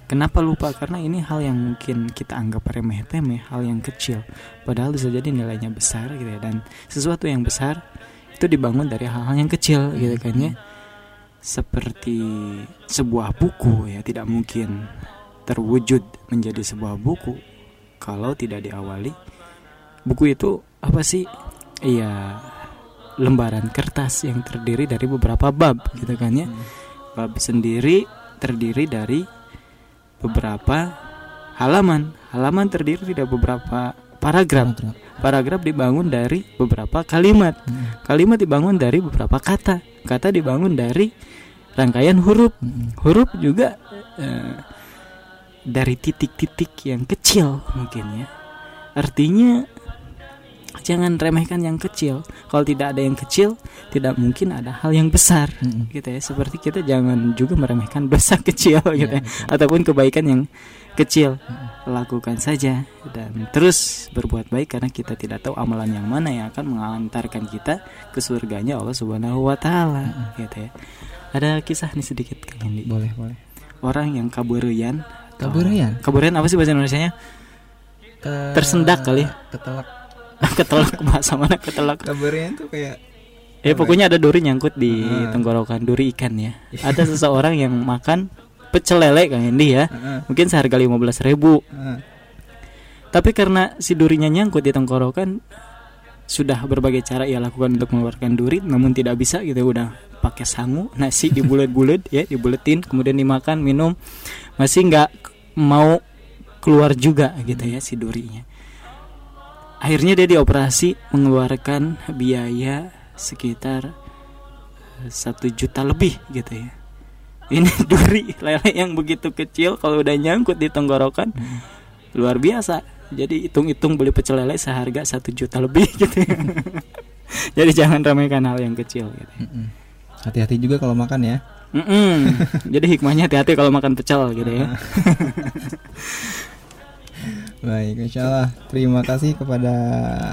Kenapa lupa? Karena ini hal yang mungkin kita anggap remeh temeh, hal yang kecil. Padahal bisa jadi nilainya besar gitu ya. Dan sesuatu yang besar itu dibangun dari hal-hal yang kecil gitu kan ya. Seperti sebuah buku ya tidak mungkin terwujud menjadi sebuah buku. Kalau tidak diawali buku itu apa sih? Iya lembaran kertas yang terdiri dari beberapa bab gitu kan ya. Bab sendiri terdiri dari beberapa halaman. Halaman terdiri dari beberapa paragraf. Paragraf. paragraf dibangun dari beberapa kalimat. Mm-mm. kalimat dibangun dari beberapa kata. Kata dibangun dari rangkaian huruf. Mm-mm. huruf juga eh, dari titik-titik yang kecil mungkin ya. Artinya jangan remehkan yang kecil. Kalau tidak ada yang kecil tidak mungkin ada hal yang besar Mm-mm. gitu ya. Seperti kita jangan juga meremehkan dosa <laughs> kecil gitu ya. Betul. ataupun kebaikan yang kecil. Lakukan saja dan terus berbuat baik karena kita tidak tahu amalan yang mana yang akan mengantarkan kita ke surganya Allah Subhanahu wa taala gitu ya. Ada kisah nih sedikit kali Boleh, boleh. orang yang kaburian Kaburian? kaburian apa sih bahasa Indonesia Ke- Tersendak kali ya? Ketelak. <laughs> ketelak bahasa mana ketelak. Kaburian tuh kayak ya pokoknya ada duri nyangkut di Ah. tenggorokan duri ikan ya. Ada seseorang yang makan pecel lele kan ini ya. Heeh, mungkin seharga 15.000 ribu. Heeh. Tapi karena si durinya nyangkut di tenggorokan sudah berbagai cara ia lakukan untuk mengeluarkan duri namun tidak bisa gitu. Udah pakai sangu nasi dibulet-bulet ya dibuletin kemudian dimakan minum. Masih nggak mau keluar juga gitu ya si durinya akhirnya dia dioperasi mengeluarkan biaya sekitar eh, satu juta lebih gitu ya ini <laughs> duri lele yang begitu kecil kalau udah nyangkut di tenggorokan luar biasa jadi hitung-hitung beli pecel lele seharga satu juta lebih <laughs> gitu ya. <laughs> jadi jangan ramaikan hal yang kecil gitu ya. Mm-mm. Hati-hati juga kalau makan ya. Mm-mm. jadi hikmahnya hati-hati kalau makan pecel gitu ya <laughs> Baik, insya Allah. Terima kasih kepada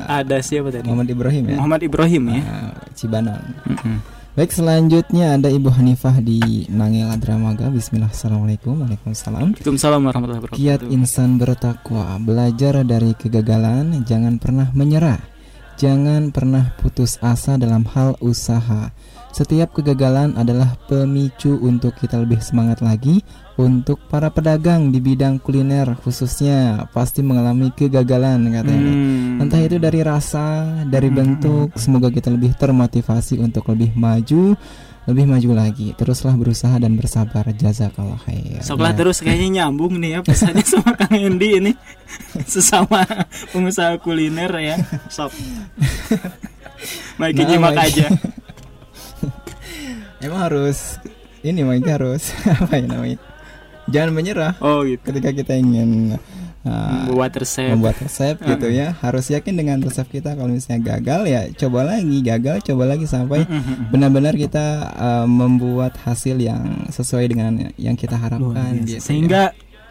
ada siapa tadi Muhammad Ibrahim ya. Muhammad Ibrahim ya Ah, Cibanon. Mm-mm. Baik, selanjutnya ada Ibu Hanifah di Nangela Dramaga. Bismillah, Assalamualaikum, Waalaikumsalam. Waalaikumsalam warahmatullahi Kiat wabarakatuh insan bertakwa, belajar dari kegagalan, jangan pernah menyerah, jangan pernah putus asa dalam hal usaha. Setiap kegagalan adalah pemicu untuk kita lebih semangat lagi. Untuk para pedagang di bidang kuliner khususnya pasti mengalami kegagalan katanya. Hmm. Entah itu dari rasa, dari Hmm. bentuk, semoga kita lebih termotivasi untuk lebih maju, lebih maju lagi. Teruslah berusaha dan bersabar. Jazakallah khair. Soklah Ya. terus kayaknya nyambung nih ya pesannya <laughs> sama Kang Endi ini sesama pengusaha kuliner ya. Sok. <laughs> Nah, nyimak Mike. aja. Emang harus ini Mike harus <laughs> apa ya namanya? Jangan menyerah Oh gitu. ketika kita ingin uh, Buat resep. membuat resep gitu ya. Harus yakin dengan resep kita. Kalau misalnya gagal ya coba lagi, gagal coba lagi sampai Mm-mm. benar-benar kita uh, membuat hasil yang sesuai dengan yang kita harapkan gitu ya. Sehingga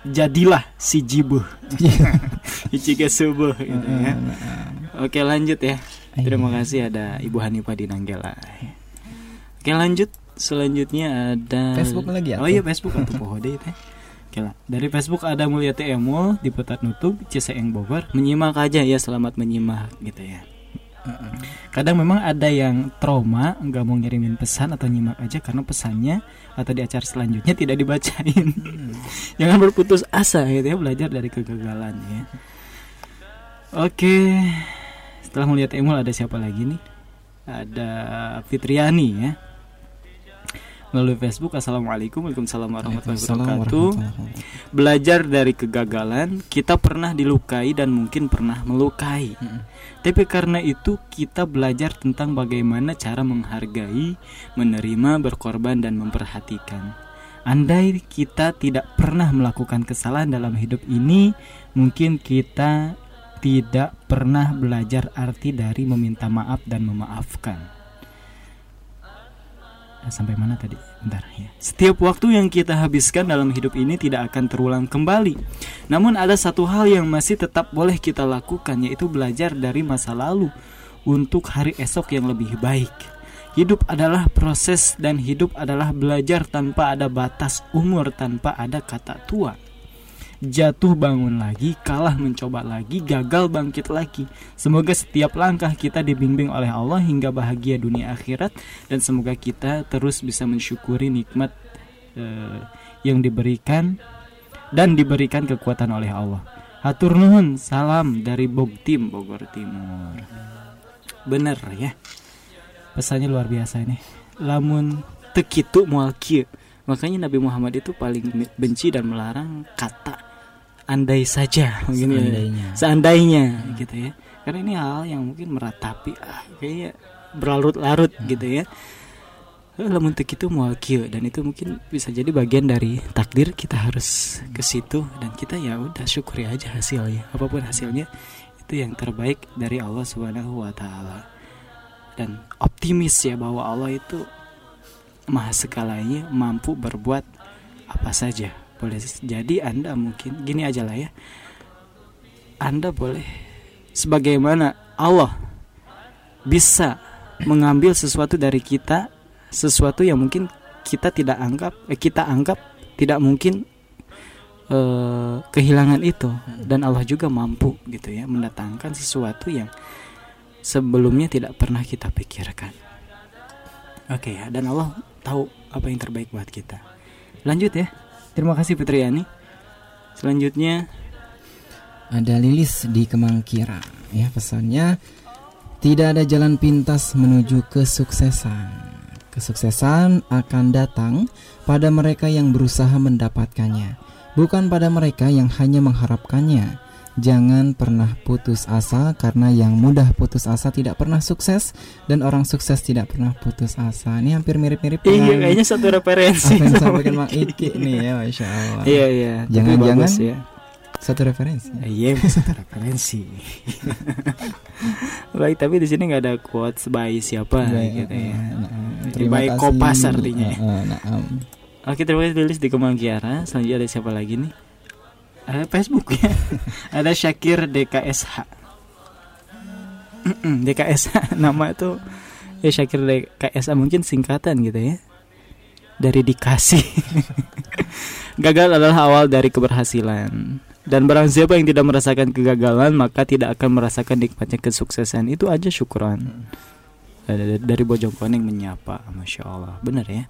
jadilah si jibuh. <laughs> Ichiga subuh gitu ya. Uh, Oke lanjut ya. Terima Iya. kasih ada Ibu Hanifah di Nanggela. Oke lanjut. Selanjutnya ada Facebook lagi ya? Oh iya Facebook atau <laughs> pohode teh. Oke lah. Dari Facebook ada Mulyati Emul di Petat Nutup Ciseeng Bogor. Menyimak aja ya selamat menyimak gitu ya. Kadang memang ada yang trauma nggak mau ngirimin pesan atau nyimak aja karena pesannya atau di acara selanjutnya tidak dibacain. <laughs> Jangan berputus asa gitu ya belajar dari kegagalan ya. Oke. Setelah melihat Emul ada siapa lagi nih? Ada Fitriani ya. Melalui Facebook. Assalamualaikum Waalaikumsalam warahmatullahi wabarakatuh. warahmatullahi wabarakatuh. Belajar dari kegagalan Kita pernah dilukai dan mungkin pernah melukai. Tapi karena itu kita belajar tentang bagaimana cara menghargai Menerima, berkorban dan memperhatikan. Andai kita tidak pernah melakukan kesalahan dalam hidup ini Mungkin kita tidak pernah belajar arti dari meminta maaf dan memaafkan sampai mana tadi? Bentar ya. Setiap waktu yang kita habiskan dalam hidup ini tidak akan terulang kembali. Namun ada satu hal yang masih tetap boleh kita lakukan yaitu belajar dari masa lalu untuk hari esok yang lebih baik. Hidup adalah proses dan hidup adalah belajar tanpa ada batas umur, tanpa ada kata tua jatuh bangun lagi, kalah mencoba lagi, gagal bangkit lagi. Semoga setiap langkah kita dibimbing oleh Allah hingga bahagia dunia akhirat dan semoga kita terus bisa mensyukuri nikmat uh, yang diberikan dan diberikan kekuatan oleh Allah. Hatur nuhun, salam dari Bogtim Bogor Timur. Bener ya. Pesannya luar biasa ini. Lamun tekitu mual Makanya Nabi Muhammad itu paling benci dan melarang kata andai saja mungkin ya. seandainya, seandainya hmm. gitu ya karena ini hal yang mungkin meratapi ah kayaknya berlarut-larut hmm. gitu ya lamun itu mau dan itu mungkin bisa jadi bagian dari takdir kita harus ke situ dan kita ya udah syukuri aja hasilnya apa pun hasilnya itu yang terbaik dari Allah Subhanahu wa taala dan optimis ya bahwa Allah itu maha segalanya mampu berbuat apa saja boleh. Jadi anda mungkin gini aja lah ya. Anda boleh sebagaimana Allah bisa mengambil sesuatu dari kita sesuatu yang mungkin kita tidak anggap eh, kita anggap tidak mungkin eh, kehilangan itu. Dan Allah juga mampu gitu ya mendatangkan sesuatu yang sebelumnya tidak pernah kita pikirkan. Oke ya dan Allah tahu apa yang terbaik buat kita. Lanjut ya Terima kasih Yani. Selanjutnya ada Lilis di Kemangkira. Ya, pesannya tidak ada jalan pintas menuju kesuksesan. Kesuksesan akan datang pada mereka yang berusaha mendapatkannya, bukan pada mereka yang hanya mengharapkannya. Jangan pernah putus asa karena yang mudah putus asa tidak pernah sukses dan orang sukses tidak pernah putus asa. Ini hampir mirip-mirip Iya, kayaknya satu referensi. Apa yang disampaikan Mak Iki nih ya, masya Allah. Iya iya. Jangan-jangan ya. satu referensi. Iya, <laughs> satu referensi. <laughs> Baik, tapi di sini nggak ada quotes by siapa Baik, gitu ya. Nah, terima by kasih. Kopas artinya. Uh, nah, um. Oke, terima kasih tulis di Kemang Kiara. Selanjutnya ada siapa lagi nih? Ada Facebook ya? <laughs> Ada Syakir DKSH DKSH <laughs> nama itu ya Syakir DKSH mungkin singkatan gitu ya. Dari dikasih. <laughs> Gagal adalah awal dari keberhasilan. Dan barang siapa yang tidak merasakan kegagalan maka tidak akan merasakan nikmatnya kesuksesan. Itu aja syukuran dari Bojong Koneng menyapa Masya Allah. Benar ya?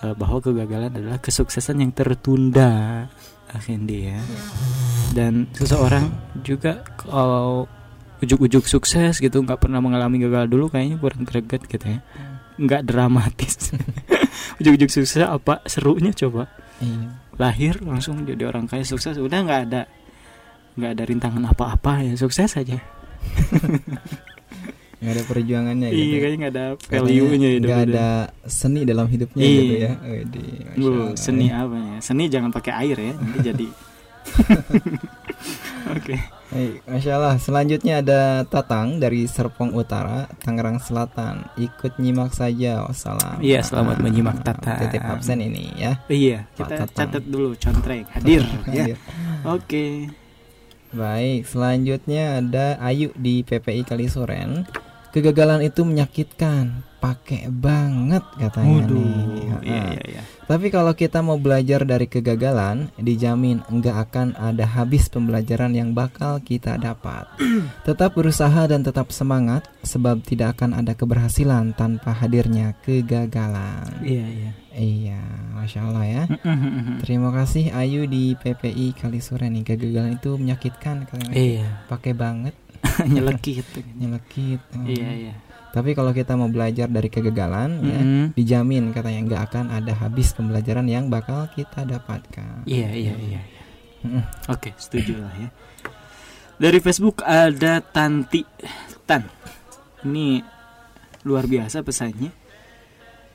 Eh, bahwa kegagalan adalah kesuksesan yang tertunda Akhindi ya. Dan seseorang juga kalau ujuk-ujuk sukses gitu nggak pernah mengalami gagal dulu kayaknya kurang greget gitu ya nggak dramatis <laughs> ujuk-ujuk sukses apa serunya coba iya. lahir langsung jadi orang kaya sukses udah nggak ada nggak ada rintangan apa-apa ya sukses aja <laughs> nggak ada perjuangannya gitu. Iya kayaknya nggak ada value-nya Nggak ada seni dalam hidupnya iya. gitu ya. Widi, Bu, seni ya. apa ya? Seni jangan pakai air ya, nanti jadi. <laughs> Oke. Okay. Hey, Masya Allah. Selanjutnya ada Tatang dari Serpong Utara, Tangerang Selatan. Ikut nyimak saja. Wassalam. Iya, selamat menyimak Tatang. Titip absen ini ya. Iya, kita catat dulu contreng hadir. ya. Oke. Okay. Baik, selanjutnya ada Ayu di PPI Kalisuren. Kegagalan itu menyakitkan, pakai banget katanya Waduh, nih. Iya, iya, iya. Tapi kalau kita mau belajar dari kegagalan, dijamin enggak akan ada habis pembelajaran yang bakal kita dapat. <clears throat> tetap berusaha dan tetap semangat, sebab tidak akan ada keberhasilan tanpa hadirnya kegagalan. Iya, iya. Iya, masya Allah ya. Terima kasih Ayu di PPI Kalisuren nih. Kegagalan itu menyakitkan, Iya. Pakai banget. <laughs> nyelekit nyelekit oh. iya iya. Tapi kalau kita mau belajar dari kegagalan mm -hmm. ya dijamin katanya nggak akan ada habis pembelajaran yang bakal kita dapatkan. Iya iya iya, iya. Mm -hmm. oke setuju lah ya. Dari Facebook ada Tanti. Tan ini luar biasa pesannya.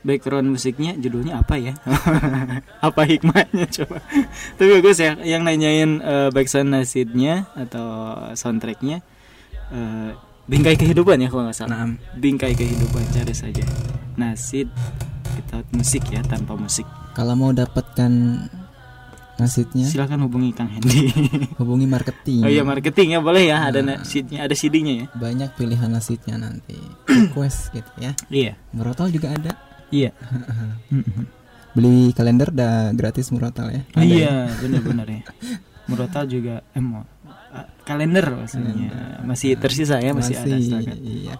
Background musiknya judulnya apa ya? <laughs> Apa hikmahnya coba. Tapi bagus ya yang nanyain uh, background nasidnya atau soundtracknya uh, bingkai kehidupan ya kalau nggak salah. Nah. Bingkai kehidupan cari saja. Nasid without musik ya tanpa musik. Kalau mau dapatkan nasibnya Silakan hubungi Kang Hendy. <laughs> hubungi marketing. oh iya marketing ya boleh ya ada nasibnya ada CD-nya ya. Banyak pilihan nasibnya nanti. <clears throat> Request gitu ya. Iya. Murotal juga ada. Iya. <laughs> Beli kalender udah gratis murotal ya. Ada ya? Iya, benar-benar ya. <laughs> Murotal juga eh, ah, kalender maksudnya masih tersisa ya masih, ada silakan. iya.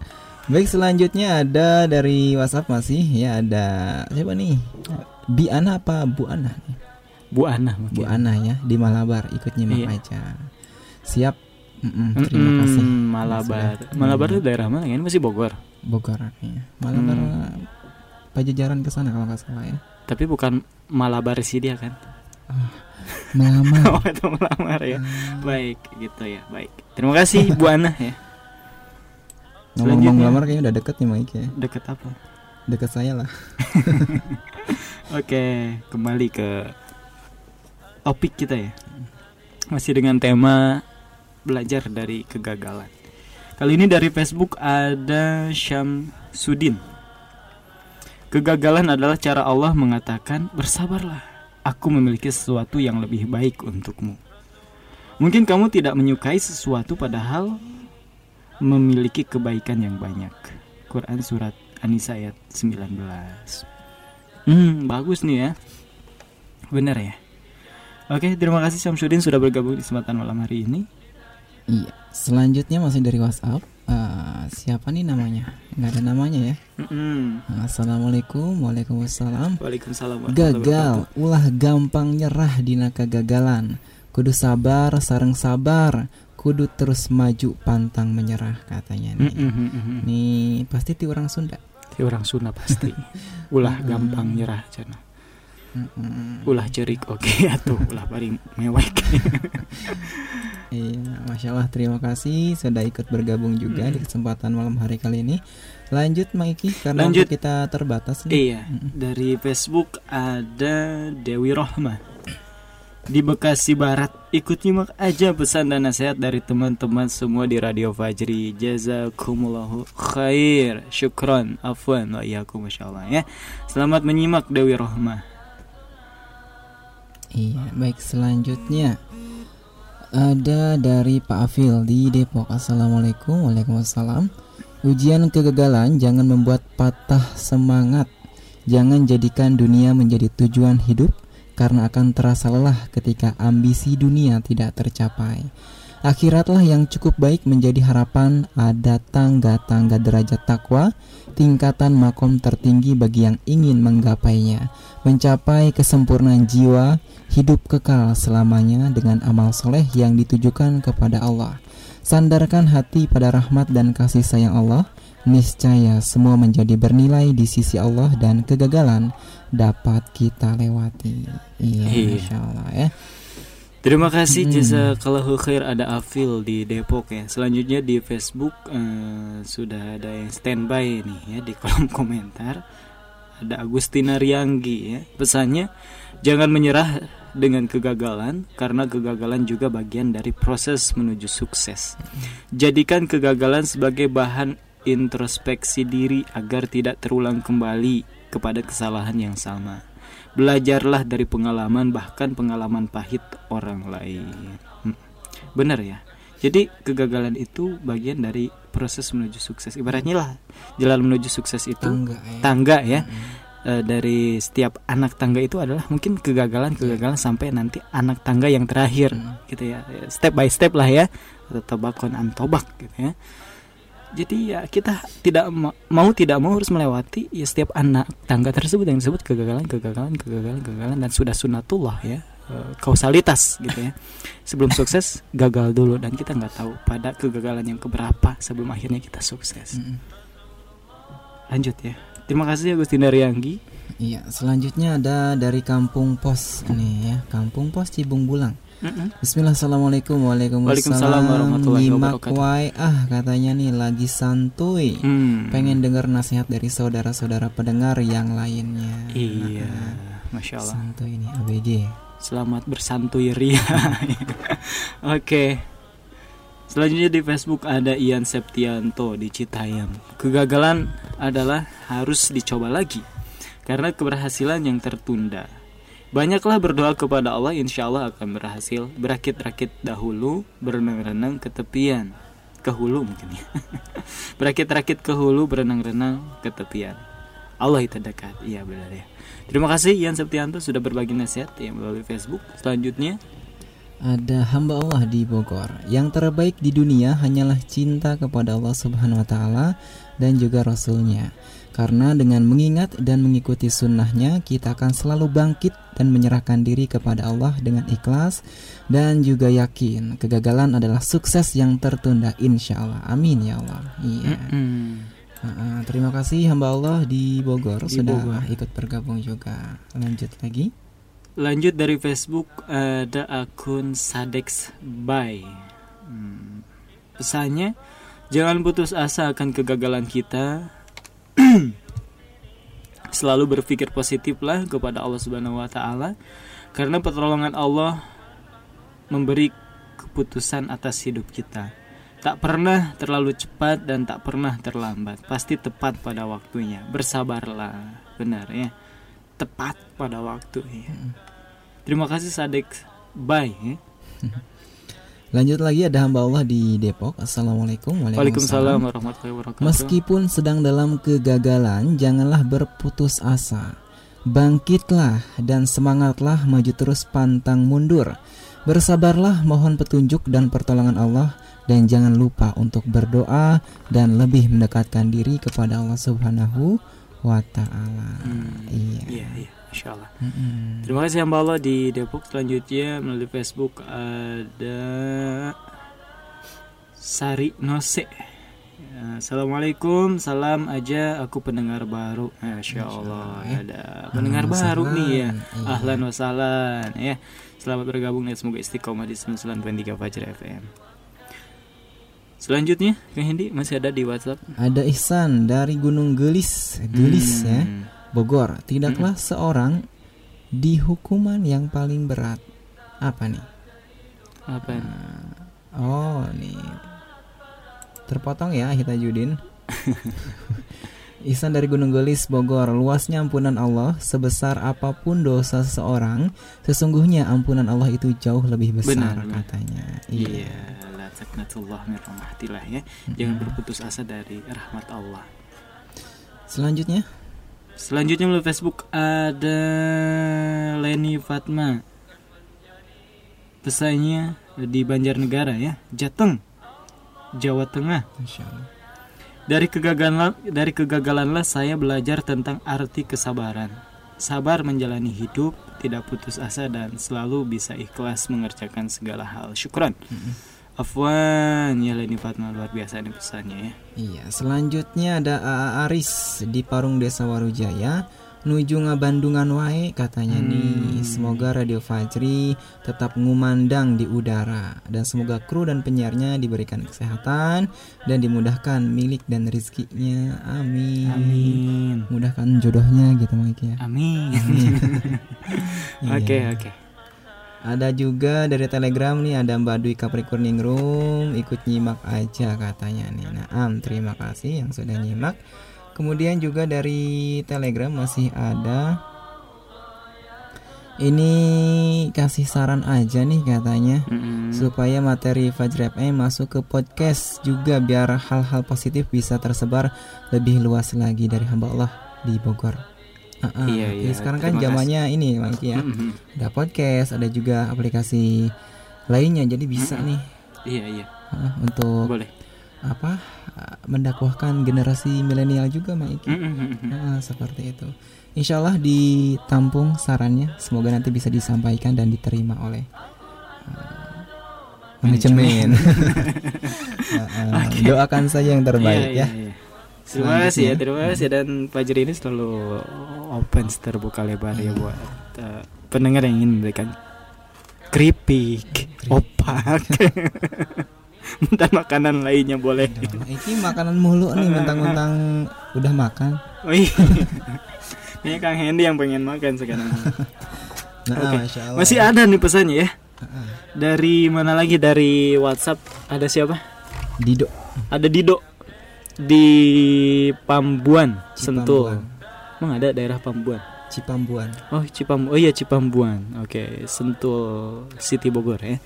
Baik selanjutnya ada dari WhatsApp masih ya ada siapa nih? Bi Ana apa Bu Ana? Bu Ana mungkin. Bu Ana ya di Malabar ikut nyimak Iya. aja. Siap. Mm-mm, terima kasih. Malabar. Sudah. Malabar itu daerah mana? Ini masih Bogor. Bogor ya. Malabar Hmm. Pajajaran ke sana kalau nggak salah ya. Tapi bukan Malabar sih dia kan. Melamar. <laughs> Oh, itu melamar ya. Baik, gitu ya. Baik. Terima kasih Bu Ana ya. Ngomong-ngomong melamar kayaknya udah deket nih Mike ya. Deket apa? Deket saya lah. <laughs> Oke, kembali ke topik kita ya. Masih dengan tema belajar dari kegagalan. Kali ini dari Facebook ada Syamsuddin. Kegagalan adalah cara Allah mengatakan, "Bersabarlah, aku memiliki sesuatu yang lebih baik untukmu." Mungkin kamu tidak menyukai sesuatu padahal memiliki kebaikan yang banyak. Quran surat An-Nisa ayat 19. Hmm, bagus nih ya. Bener ya. Oke, terima kasih Syamsuddin sudah bergabung di kesempatan malam hari ini. Iya. Selanjutnya masih dari WhatsApp. Eh, siapa nih namanya? Nggak ada namanya ya. Mm-mm. Assalamualaikum, waalaikumsalam. Waalaikumsalam Gagal, ulah gampang nyerah dina kegagalan. Kudu sabar, sareng sabar. Kudu terus maju pantang menyerah katanya nih. Mm-mm. Nih pasti ti orang Sunda. Si orang Sunda pasti. <laughs> Ulah gampang nyerah cenah. Ulah cerik oke <laughs> atuh ulah paling mewek. <laughs> Iya, masya Allah terima kasih sudah ikut bergabung juga Mm. di kesempatan malam hari kali ini. Lanjut Maiki karena Lanjut. kita terbatas nih. iya, dari Facebook ada Dewi Rohmah. Di Bekasi Barat ikut nyimak aja pesan dan nasihat dari teman-teman semua di Radio Fajri Jazakumullahu khair Syukron Afwan wa iyyakum masyaallah ya Selamat menyimak Dewi Rohmah Iya, baik selanjutnya ada dari Pak Afil di Depok. Assalamualaikum, waalaikumsalam. Ujian kegagalan jangan membuat patah semangat. Jangan jadikan dunia menjadi tujuan hidup karena akan terasa lelah ketika ambisi dunia tidak tercapai. Akhiratlah yang cukup baik menjadi harapan ada tangga-tangga derajat takwa, tingkatan makom tertinggi bagi yang ingin menggapainya, mencapai kesempurnaan jiwa, hidup kekal selamanya dengan amal soleh yang ditujukan kepada Allah. Sandarkan hati pada rahmat dan kasih sayang Allah, niscaya semua menjadi bernilai di sisi Allah dan kegagalan dapat kita lewati. Iya, Iya. Masya Allah ya. Terima kasih Hmm. Jazakallahu khair ada Afil di Depok ya. Selanjutnya di Facebook eh, sudah ada yang standby nih ya di kolom komentar. Ada Agustina Rianggi ya. Pesannya jangan menyerah dengan kegagalan karena kegagalan juga bagian dari proses menuju sukses. Jadikan kegagalan sebagai bahan introspeksi diri agar tidak terulang kembali kepada kesalahan yang sama. Belajarlah dari pengalaman bahkan pengalaman pahit orang lain. Hmm. Benar ya. Jadi kegagalan itu bagian dari proses menuju sukses. Ibaratnya lah jalan menuju sukses itu Tangga ya. tangga ya. Eh, dari setiap anak tangga itu adalah mungkin kegagalan-kegagalan sampai nanti anak tangga yang terakhir Hmm. gitu ya. Step by step lah ya. Atau Tobakon an tobak gitu ya. Jadi ya kita tidak ma- mau tidak mau harus melewati ya setiap anak tangga tersebut yang disebut kegagalan, kegagalan, kegagalan, kegagalan dan sudah sunatullah ya eh, kausalitas gitu ya. Sebelum sukses gagal dulu dan kita nggak tahu pada kegagalan yang keberapa sebelum akhirnya kita sukses. Lanjut ya. Terima kasih Agustina Rianggi. Iya, selanjutnya ada dari Kampung Pos nih ya, Kampung Pos Cibung Bulang. Mm-mm. Bismillah, assalamualaikum, waalaikumsalam. Waalaikumsalam warahmatullahi wabarakatuh. wae, ah katanya nih lagi santuy. Hmm. Pengen dengar nasihat dari saudara-saudara pendengar yang lainnya. Iya, Nah, masya Allah. santuy ini ABG. Selamat bersantuy Ria. <laughs> Oke. Selanjutnya di Facebook ada Ian Septianto di Citayam. Kegagalan adalah harus dicoba lagi. karena keberhasilan yang tertunda. Banyaklah berdoa kepada Allah, insya Allah akan berhasil. Berakit-rakit dahulu, berenang-renang ke tepian, ke hulu mungkin ya. <laughs> Berakit-rakit ke hulu, berenang-renang ke tepian. Allah itu dekat, iya benar ya. Terima kasih Ian Septianto sudah berbagi nasihat ya melalui Facebook. Selanjutnya, Ada hamba Allah di Bogor. Yang terbaik di dunia hanyalah cinta kepada Allah Subhanahu wa taala dan juga Rasulnya. Karena dengan mengingat dan mengikuti sunnahnya kita akan selalu bangkit dan menyerahkan diri kepada Allah dengan ikhlas dan juga yakin kegagalan adalah sukses yang tertunda insya Allah. Amin ya Allah. Iya. Ah, terima kasih hamba Allah di Bogor Di sudah Bogor. ikut bergabung juga. Lanjut lagi. lanjut dari Facebook ada akun Sadex Bay. Hmm, pesannya, jangan putus asa akan kegagalan kita. <clears throat> Selalu berpikir positiflah kepada Allah Subhanahu wa taala karena pertolongan Allah memberi keputusan atas hidup kita. Tak pernah terlalu cepat dan tak pernah terlambat. Pasti tepat pada waktunya. Bersabarlah. Benar ya. Tepat pada waktu ya. Terima kasih Sadek. Bye ya. <laughs> Lanjut lagi ada hamba Allah di Depok. Assalamualaikum. Waalaikumsalam warahmatullahi wabarakatuh. Meskipun sedang dalam kegagalan, janganlah berputus asa. Bangkitlah dan semangatlah maju terus pantang mundur. Bersabarlah mohon petunjuk dan pertolongan Allah dan jangan lupa untuk berdoa dan lebih mendekatkan diri kepada Allah Subhanahu wa taala. Hmm, Iya. Iya, iya, Insya Allah. Mm-mm. Terima kasih hamba Allah di Depok. Selanjutnya melalui Facebook ada Sari Nose. Ya, Assalamualaikum, salam aja. Aku pendengar baru. Masya Allah, ada pendengar Ahlan baru nih ya. Iya. Ahlan wasahlan ya. Selamat bergabung dan semoga istiqomah di 99.3 Fajar FM. Selanjutnya, Kang Hendi masih ada di WhatsApp. Ada Ihsan dari Gunung Gelis, Gelis ya. Hmm. Bogor, tidaklah seorang di hukuman yang paling berat. Apa nih? Apa? nih? Oh, nih. Terpotong ya Hita Judin. <laughs> Ihsan dari Gunung Gelis, Bogor. Luasnya ampunan Allah sebesar apa pun dosa seseorang, sesungguhnya ampunan Allah itu jauh lebih besar Benar, katanya. Iya, rahmatillah ya. Jangan berputus asa dari rahmat Allah. Selanjutnya, Selanjutnya melalui Facebook ada Leni Fatma. Pesannya di Banjarnegara ya, Jateng, Jawa Tengah. Dari kegagalan dari kegagalanlah saya belajar tentang arti kesabaran. Sabar menjalani hidup, tidak putus asa dan selalu bisa ikhlas mengerjakan segala hal. Syukran. Afwan ya Leni Fatma luar biasa nih pesannya ya. Iya, selanjutnya ada AA Aris di Parung Desa Warujaya nuju ngabandungan wae katanya nih. Semoga Radio Fajri tetap ngumandang di udara dan semoga kru dan penyiarnya diberikan kesehatan dan dimudahkan milik dan rizkinya. Amin. Amin. Mudahkan jodohnya gitu Mike ya. Amin. <laughs> Iya. Oke oke. Ada juga dari Telegram nih ada Mbak Dwi Capricorning Room ikut nyimak aja katanya nih. Nah, am, terima kasih yang sudah nyimak. Kemudian juga dari Telegram masih ada ini kasih saran aja nih katanya Mm-mm. supaya materi Fajr FM masuk ke podcast juga biar hal-hal positif bisa tersebar lebih luas lagi dari hamba Allah di Bogor. Ah, ah. Iya, iya. Sekarang kan zamannya ini Mangki ya Mm-mm. ada podcast, ada juga aplikasi lainnya, jadi bisa nih Iya iya. uh, untuk Boleh. apa uh, mendakwahkan generasi milenial juga, Mak Iki. Mm-mm. Uh, seperti itu. Insya Allah ditampung sarannya, semoga nanti bisa disampaikan dan diterima oleh uh, manajemen. Uh, <laughs> uh, Doakan saja yang terbaik Iya, ya. iya, iya. Terima kasih ya, terima kasih dan Fajar ini selalu open terbuka lebar ya buat uh, pendengar yang ingin memberikan keripik, opak, <laughs> dan makanan lainnya boleh. Iki makanan mulu nih, mentang-mentang udah makan. Oh iya. Ini Kang Hendy yang pengen makan sekarang. <laughs> Nah, Allah. Masih ada nih pesannya ya. Dari mana lagi dari WhatsApp ada siapa? Dido. Ada Dido di Pambuan, Sentul. Pambuan. Emang ada daerah Pambuan? Cipambuan. Oh, Cipam Oh iya Cipambuan. Oke, Sentul City Bogor ya.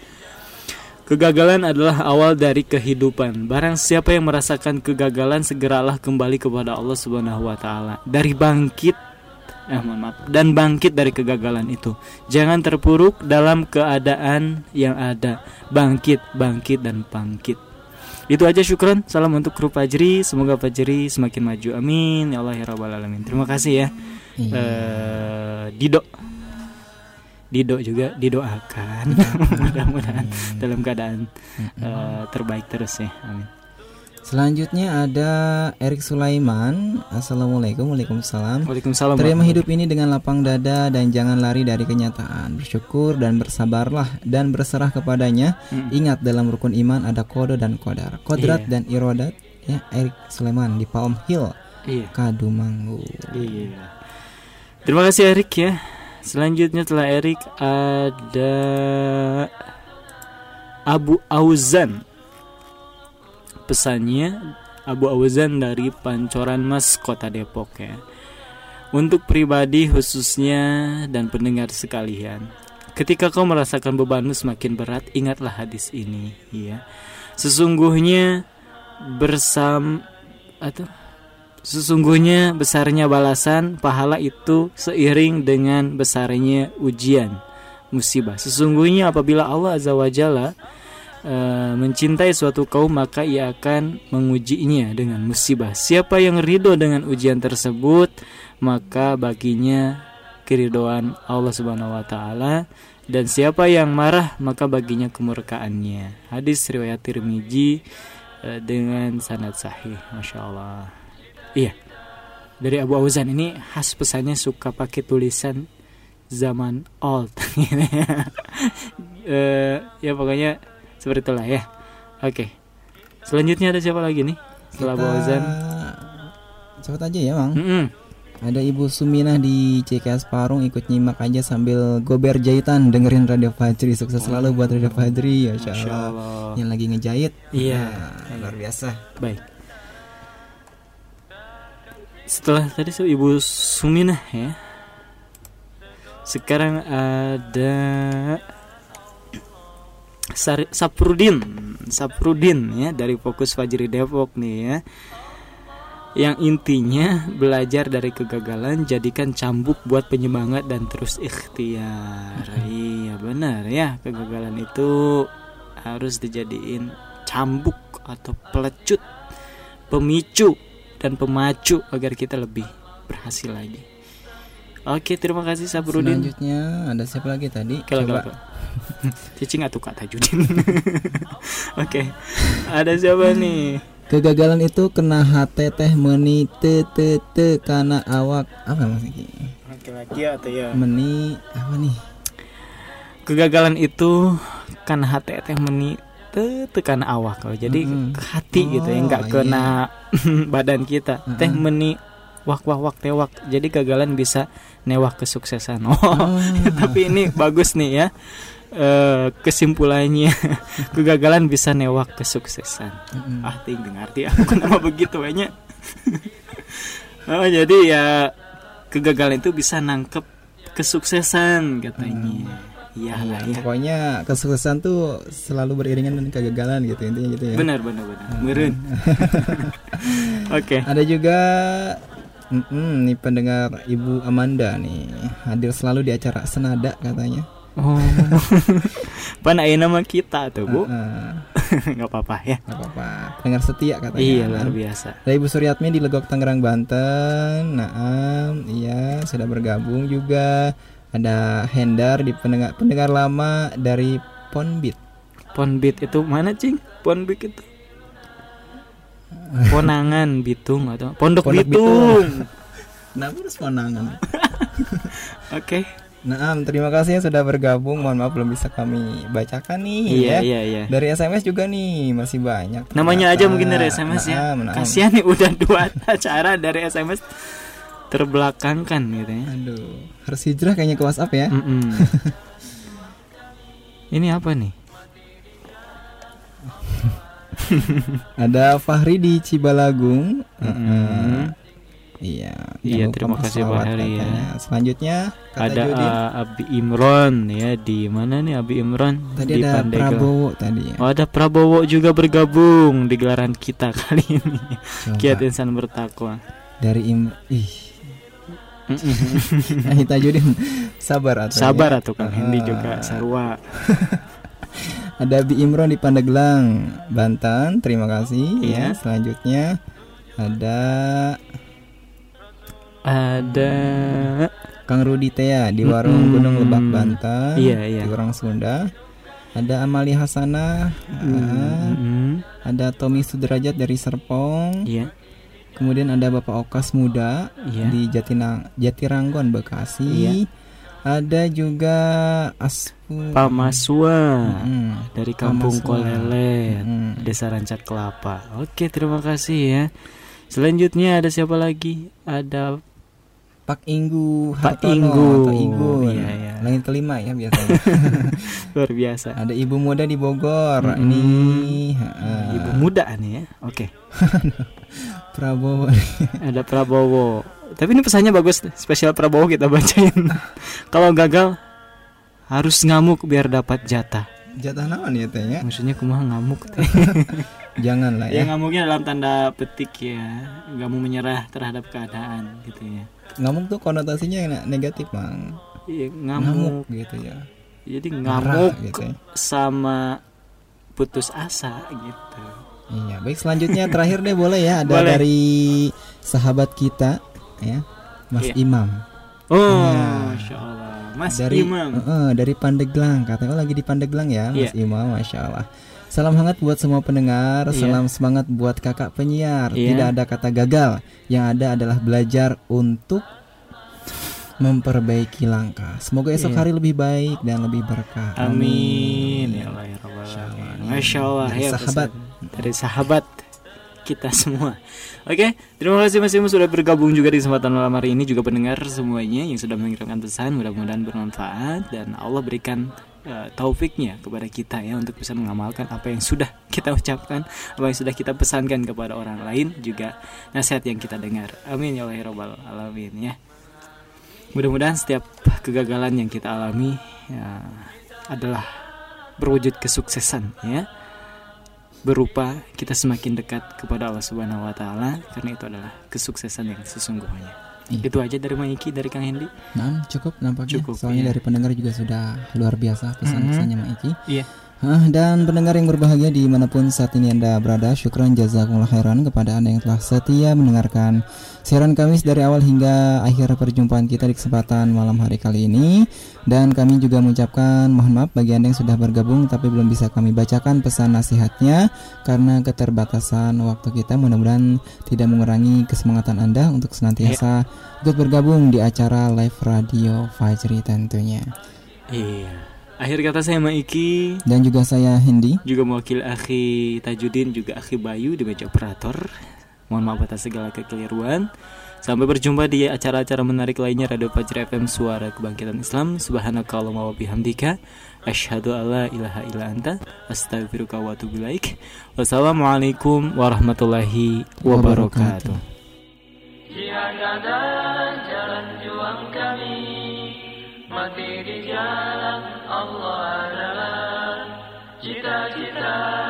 Kegagalan adalah awal dari kehidupan. Barang siapa yang merasakan kegagalan segeralah kembali kepada Allah Subhanahu wa taala. Dari bangkit eh mohon maaf dan bangkit dari kegagalan itu. Jangan terpuruk dalam keadaan yang ada. Bangkit, bangkit dan bangkit. Itu aja syukron. Salam untuk kru Fajri. Semoga Fajri semakin maju. Amin. Ya Allah ya rabbal alamin. Terima kasih ya. Iya. Eh, Dido Dido juga didoakan <laughs> mudah-mudahan dalam keadaan eh, terbaik terus ya amin Selanjutnya ada Erik Sulaiman. Assalamualaikum, waalaikumsalam. Waalaikumsalam Terima hidup ini dengan lapang dada dan jangan lari dari kenyataan. Bersyukur dan bersabarlah dan berserah kepadanya. Mm. Ingat dalam rukun iman ada kode dan kodar, kodrat Iya. dan irodat. Ya, Erik Sulaiman di Palm Hill, iya Kadumanggu. iya terima kasih Erik ya selanjutnya setelah Erik ada Abu Auzan pesannya Abu Auzan dari Pancoran Mas Kota Depok ya untuk pribadi khususnya dan pendengar sekalian ketika kau merasakan bebanmu semakin berat ingatlah hadis ini ya sesungguhnya bersam atau Sesungguhnya besarnya balasan pahala itu seiring dengan besarnya ujian musibah. Sesungguhnya apabila Allah Azza wa Jalla eh, mencintai suatu kaum maka ia akan mengujinya dengan musibah. Siapa yang ridho dengan ujian tersebut maka baginya keridoan Allah Subhanahu wa taala dan siapa yang marah maka baginya kemurkaannya. Hadis riwayat Tirmizi eh, dengan sanad sahih. Masya Allah. Iya. Dari Abu Auzan ini khas pesannya suka pakai tulisan zaman old. <laughs> Eh, ya pokoknya seperti itulah ya. Oke. Selanjutnya ada siapa lagi nih? Setelah Abu Auzan. Cepet aja ya, Bang. Mm-mm. Ada Ibu Suminah di CKS Parung ikut nyimak aja sambil gober jahitan dengerin Radio Fajri. Sukses selalu buat Radio Fajri, Masya Allah. Yang lagi ngejahit. Iya. Nah, luar biasa. Baik. Setelah tadi so, Ibu Suminah ya. Sekarang ada Saprudin, Saprudin ya dari Fokus Fajri Depok nih ya. Yang intinya belajar dari kegagalan jadikan cambuk buat penyemangat dan terus ikhtiar. iya benar ya, kegagalan itu harus dijadiin cambuk atau pelecut, pemicu dan pemacu agar kita lebih berhasil lagi. Oke, terima kasih Saprudin. Selanjutnya ada siapa lagi tadi? Coba. <laughs> cicing atau kata Judin. <laughs> Oke, ada siapa nih? Kegagalan itu kena hati teh meni te te te karena awak apa maksudnya? Laki-laki atau ya? Meni apa nih? Kegagalan itu kan hati teh meni te tekan awak kalau jadi hati gitu ya Oh, nggak kena <laughs> badan kita Mm-mm. teh meni wak wak wak tewak jadi kegagalan bisa newak kesuksesan oh, Oh. tapi ini bagus nih ya Eh, kesimpulannya <laughs> kegagalan bisa newak kesuksesan. Mm-mm. ah ting ngerti aku kenapa <laughs> begitu kayaknya <laughs> oh jadi ya kegagalan itu bisa nangkep kesuksesan katanya. Iya lah Iya, ya. pokoknya kesuksesan tuh selalu beriringan dengan kegagalan gitu intinya gitu ya. benar benar benar. Meren. Oke. Ada juga mm-mm, nih pendengar Ibu Amanda nih. Hadir selalu di acara Senada katanya. Oh <laughs> pan aya nama kita tuh bu Heeh, <laughs> nggak apa-apa ya nggak apa-apa. Pendengar setia katanya. iya luar biasa Ada Ibu Suryatmi di Legok Tangerang Banten. Naam, iya sudah bergabung juga. Ada Hendar di pendengar pendengar lama dari Ponbit. Ponbit itu mana cing Ponbit itu Ponangan Bitung atau Pondok, Pondok Bitung. <laughs> Kenapa harus Ponangan? Oke. Naam, terima kasih yang sudah bergabung. Mohon maaf belum bisa kami bacakan nih Iya ya. iya iya. Dari SMS juga nih masih banyak. Namanya aja Ternyata. mungkin dari SMS ya. Naam, naam. Kasihan nih udah dua acara dari SMS terbelakangkan gitu ya. Aduh, harus hijrah kayaknya ke WhatsApp ya. Mm-mm. <laughs> Ini apa nih? Ada Fahri di Cibalagung. Mm-mm. Iya. Iya, terima kasih, Pak bersolawat Heri, ya. Selanjutnya kata ada Judin. uh, Abi Imron ya di mana nih Abi Imron tadi di ada Pandeglang. Prabowo tadi ya. Oh, ada Prabowo juga bergabung di gelaran kita <laughs> kali ini. Coba. Kiat insan bertakwa. Dari Im ih Mm-mm. <laughs> Ahita Judin sabar atau Sabar ya. atuh Kang Hendi Ah. juga sarua. <laughs> Ada Abi Imron di Pandeglang, Banten. Terima kasih Iya. ya. Selanjutnya ada Ada Kang Rudi Tea di Warung Mm-mm. Gunung Lebak Banten. Iya, iya. Di orang Sunda. Ada Amali Hasanah. ah, Mm-mm. ada Tommy Sudrajat dari Serpong. Iya, Kemudian ada Bapak Okas Muda iya. di Jatinang Jatiranggon Bekasi. Iya. Ada juga Aspu Pak Maswa Mm, dari Kampung Maswa. Kolelet, mm. Desa Rancak Kelapa. Oke, terima kasih ya. Selanjutnya ada siapa lagi? Ada Pak Inggu Pak Hartono Inggu. atau Igun. Iya, iya. Langit kelima ya biasanya. <laughs> luar biasa. ada ibu muda di Bogor. Mm-mm. Ini ha, Ibu muda nih ya. Oke. <laughs> Prabowo. <laughs> Ada Prabowo. Tapi ini pesannya bagus, spesial Prabowo kita bacain. Kalau gagal harus ngamuk biar dapat jatah. Jatah naon ya teh ya? Maksudnya kumaha ngamuk teh. Jangan lah ya ya. ngamuknya dalam tanda petik ya, nggak mau menyerah terhadap keadaan gitu ya. Ngamuk tuh konotasinya ne- negatif, Bang. Iya, Ngamuk ngamuk. gitu ya. Jadi Marah ngamuk gitu ya. sama putus asa gitu. Iya, baik selanjutnya terakhir deh boleh ya ada Boleh. dari sahabat kita ya. Mas Iya. Imam. Oh, Ya. masya Allah, Mas dari Imam. Eh, dari Pandeglang katanya oh, lagi di Pandeglang ya Mas Iya. Imam Masya Allah Salam hangat buat semua pendengar Iya. Salam semangat buat kakak penyiar Iya. Tidak ada kata gagal Yang ada adalah belajar untuk Memperbaiki langkah Semoga esok Iya. hari lebih baik dan lebih berkah Amin ya Allah ya Rabbal Alamin. Masya Allah Dari ya sahabat. dari sahabat kita semua. Oke, terima kasih Mas Imam sudah bergabung juga di kesempatan malam hari ini juga pendengar semuanya yang sudah mengirimkan pesan mudah-mudahan bermanfaat dan Allah berikan eh, taufiknya kepada kita ya untuk bisa mengamalkan apa yang sudah kita ucapkan, apa yang sudah kita pesankan kepada orang lain juga nasihat yang kita dengar. Amin ya Allah ya Rabbal Alamin ya. Mudah-mudahan setiap kegagalan yang kita alami ya, adalah berwujud kesuksesan ya berupa kita semakin dekat kepada Allah Subhanahu wa taala karena itu adalah kesuksesan yang sesungguhnya. Iya. Itu aja dari Maiki dari Kang Hendi. Nah cukup nampaknya Cukup, Soalnya iya. dari pendengar juga sudah luar biasa pesan-pesannya Mak Iki Iya. Dan pendengar yang berbahagia di mana pun saat ini Anda berada, syukran jazakumullah khairan kepada Anda yang telah setia mendengarkan siaran Kamis dari awal hingga akhir perjumpaan kita di kesempatan malam hari kali ini. Dan kami juga mengucapkan mohon maaf bagi Anda yang sudah bergabung tapi belum bisa kami bacakan pesan nasihatnya karena keterbatasan waktu kita. Mudah-mudahan tidak mengurangi kesemangatan Anda untuk senantiasa ikut bergabung di acara live radio Fajri tentunya. Iya. Akhir kata saya Maiki Dan juga saya Hendy. juga mewakili Akhi Tajudin juga Akhi Bayu di meja operator. Mohon maaf atas segala kekeliruan. Sampai berjumpa di acara-acara menarik lainnya Radio Fajri FM Suara Kebangkitan Islam. Subhanakallahumma wa bihamdika asyhadu alla ilaha illa anta astaghfiruka wa atubu ilaik. Wassalamualaikum warahmatullahi wabarakatuh. Adalah jalan juang kami Mati di jalan Allah adalah Cita-cita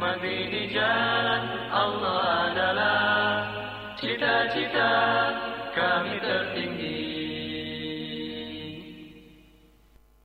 Mati di jalan Allah adalah Cita-cita kami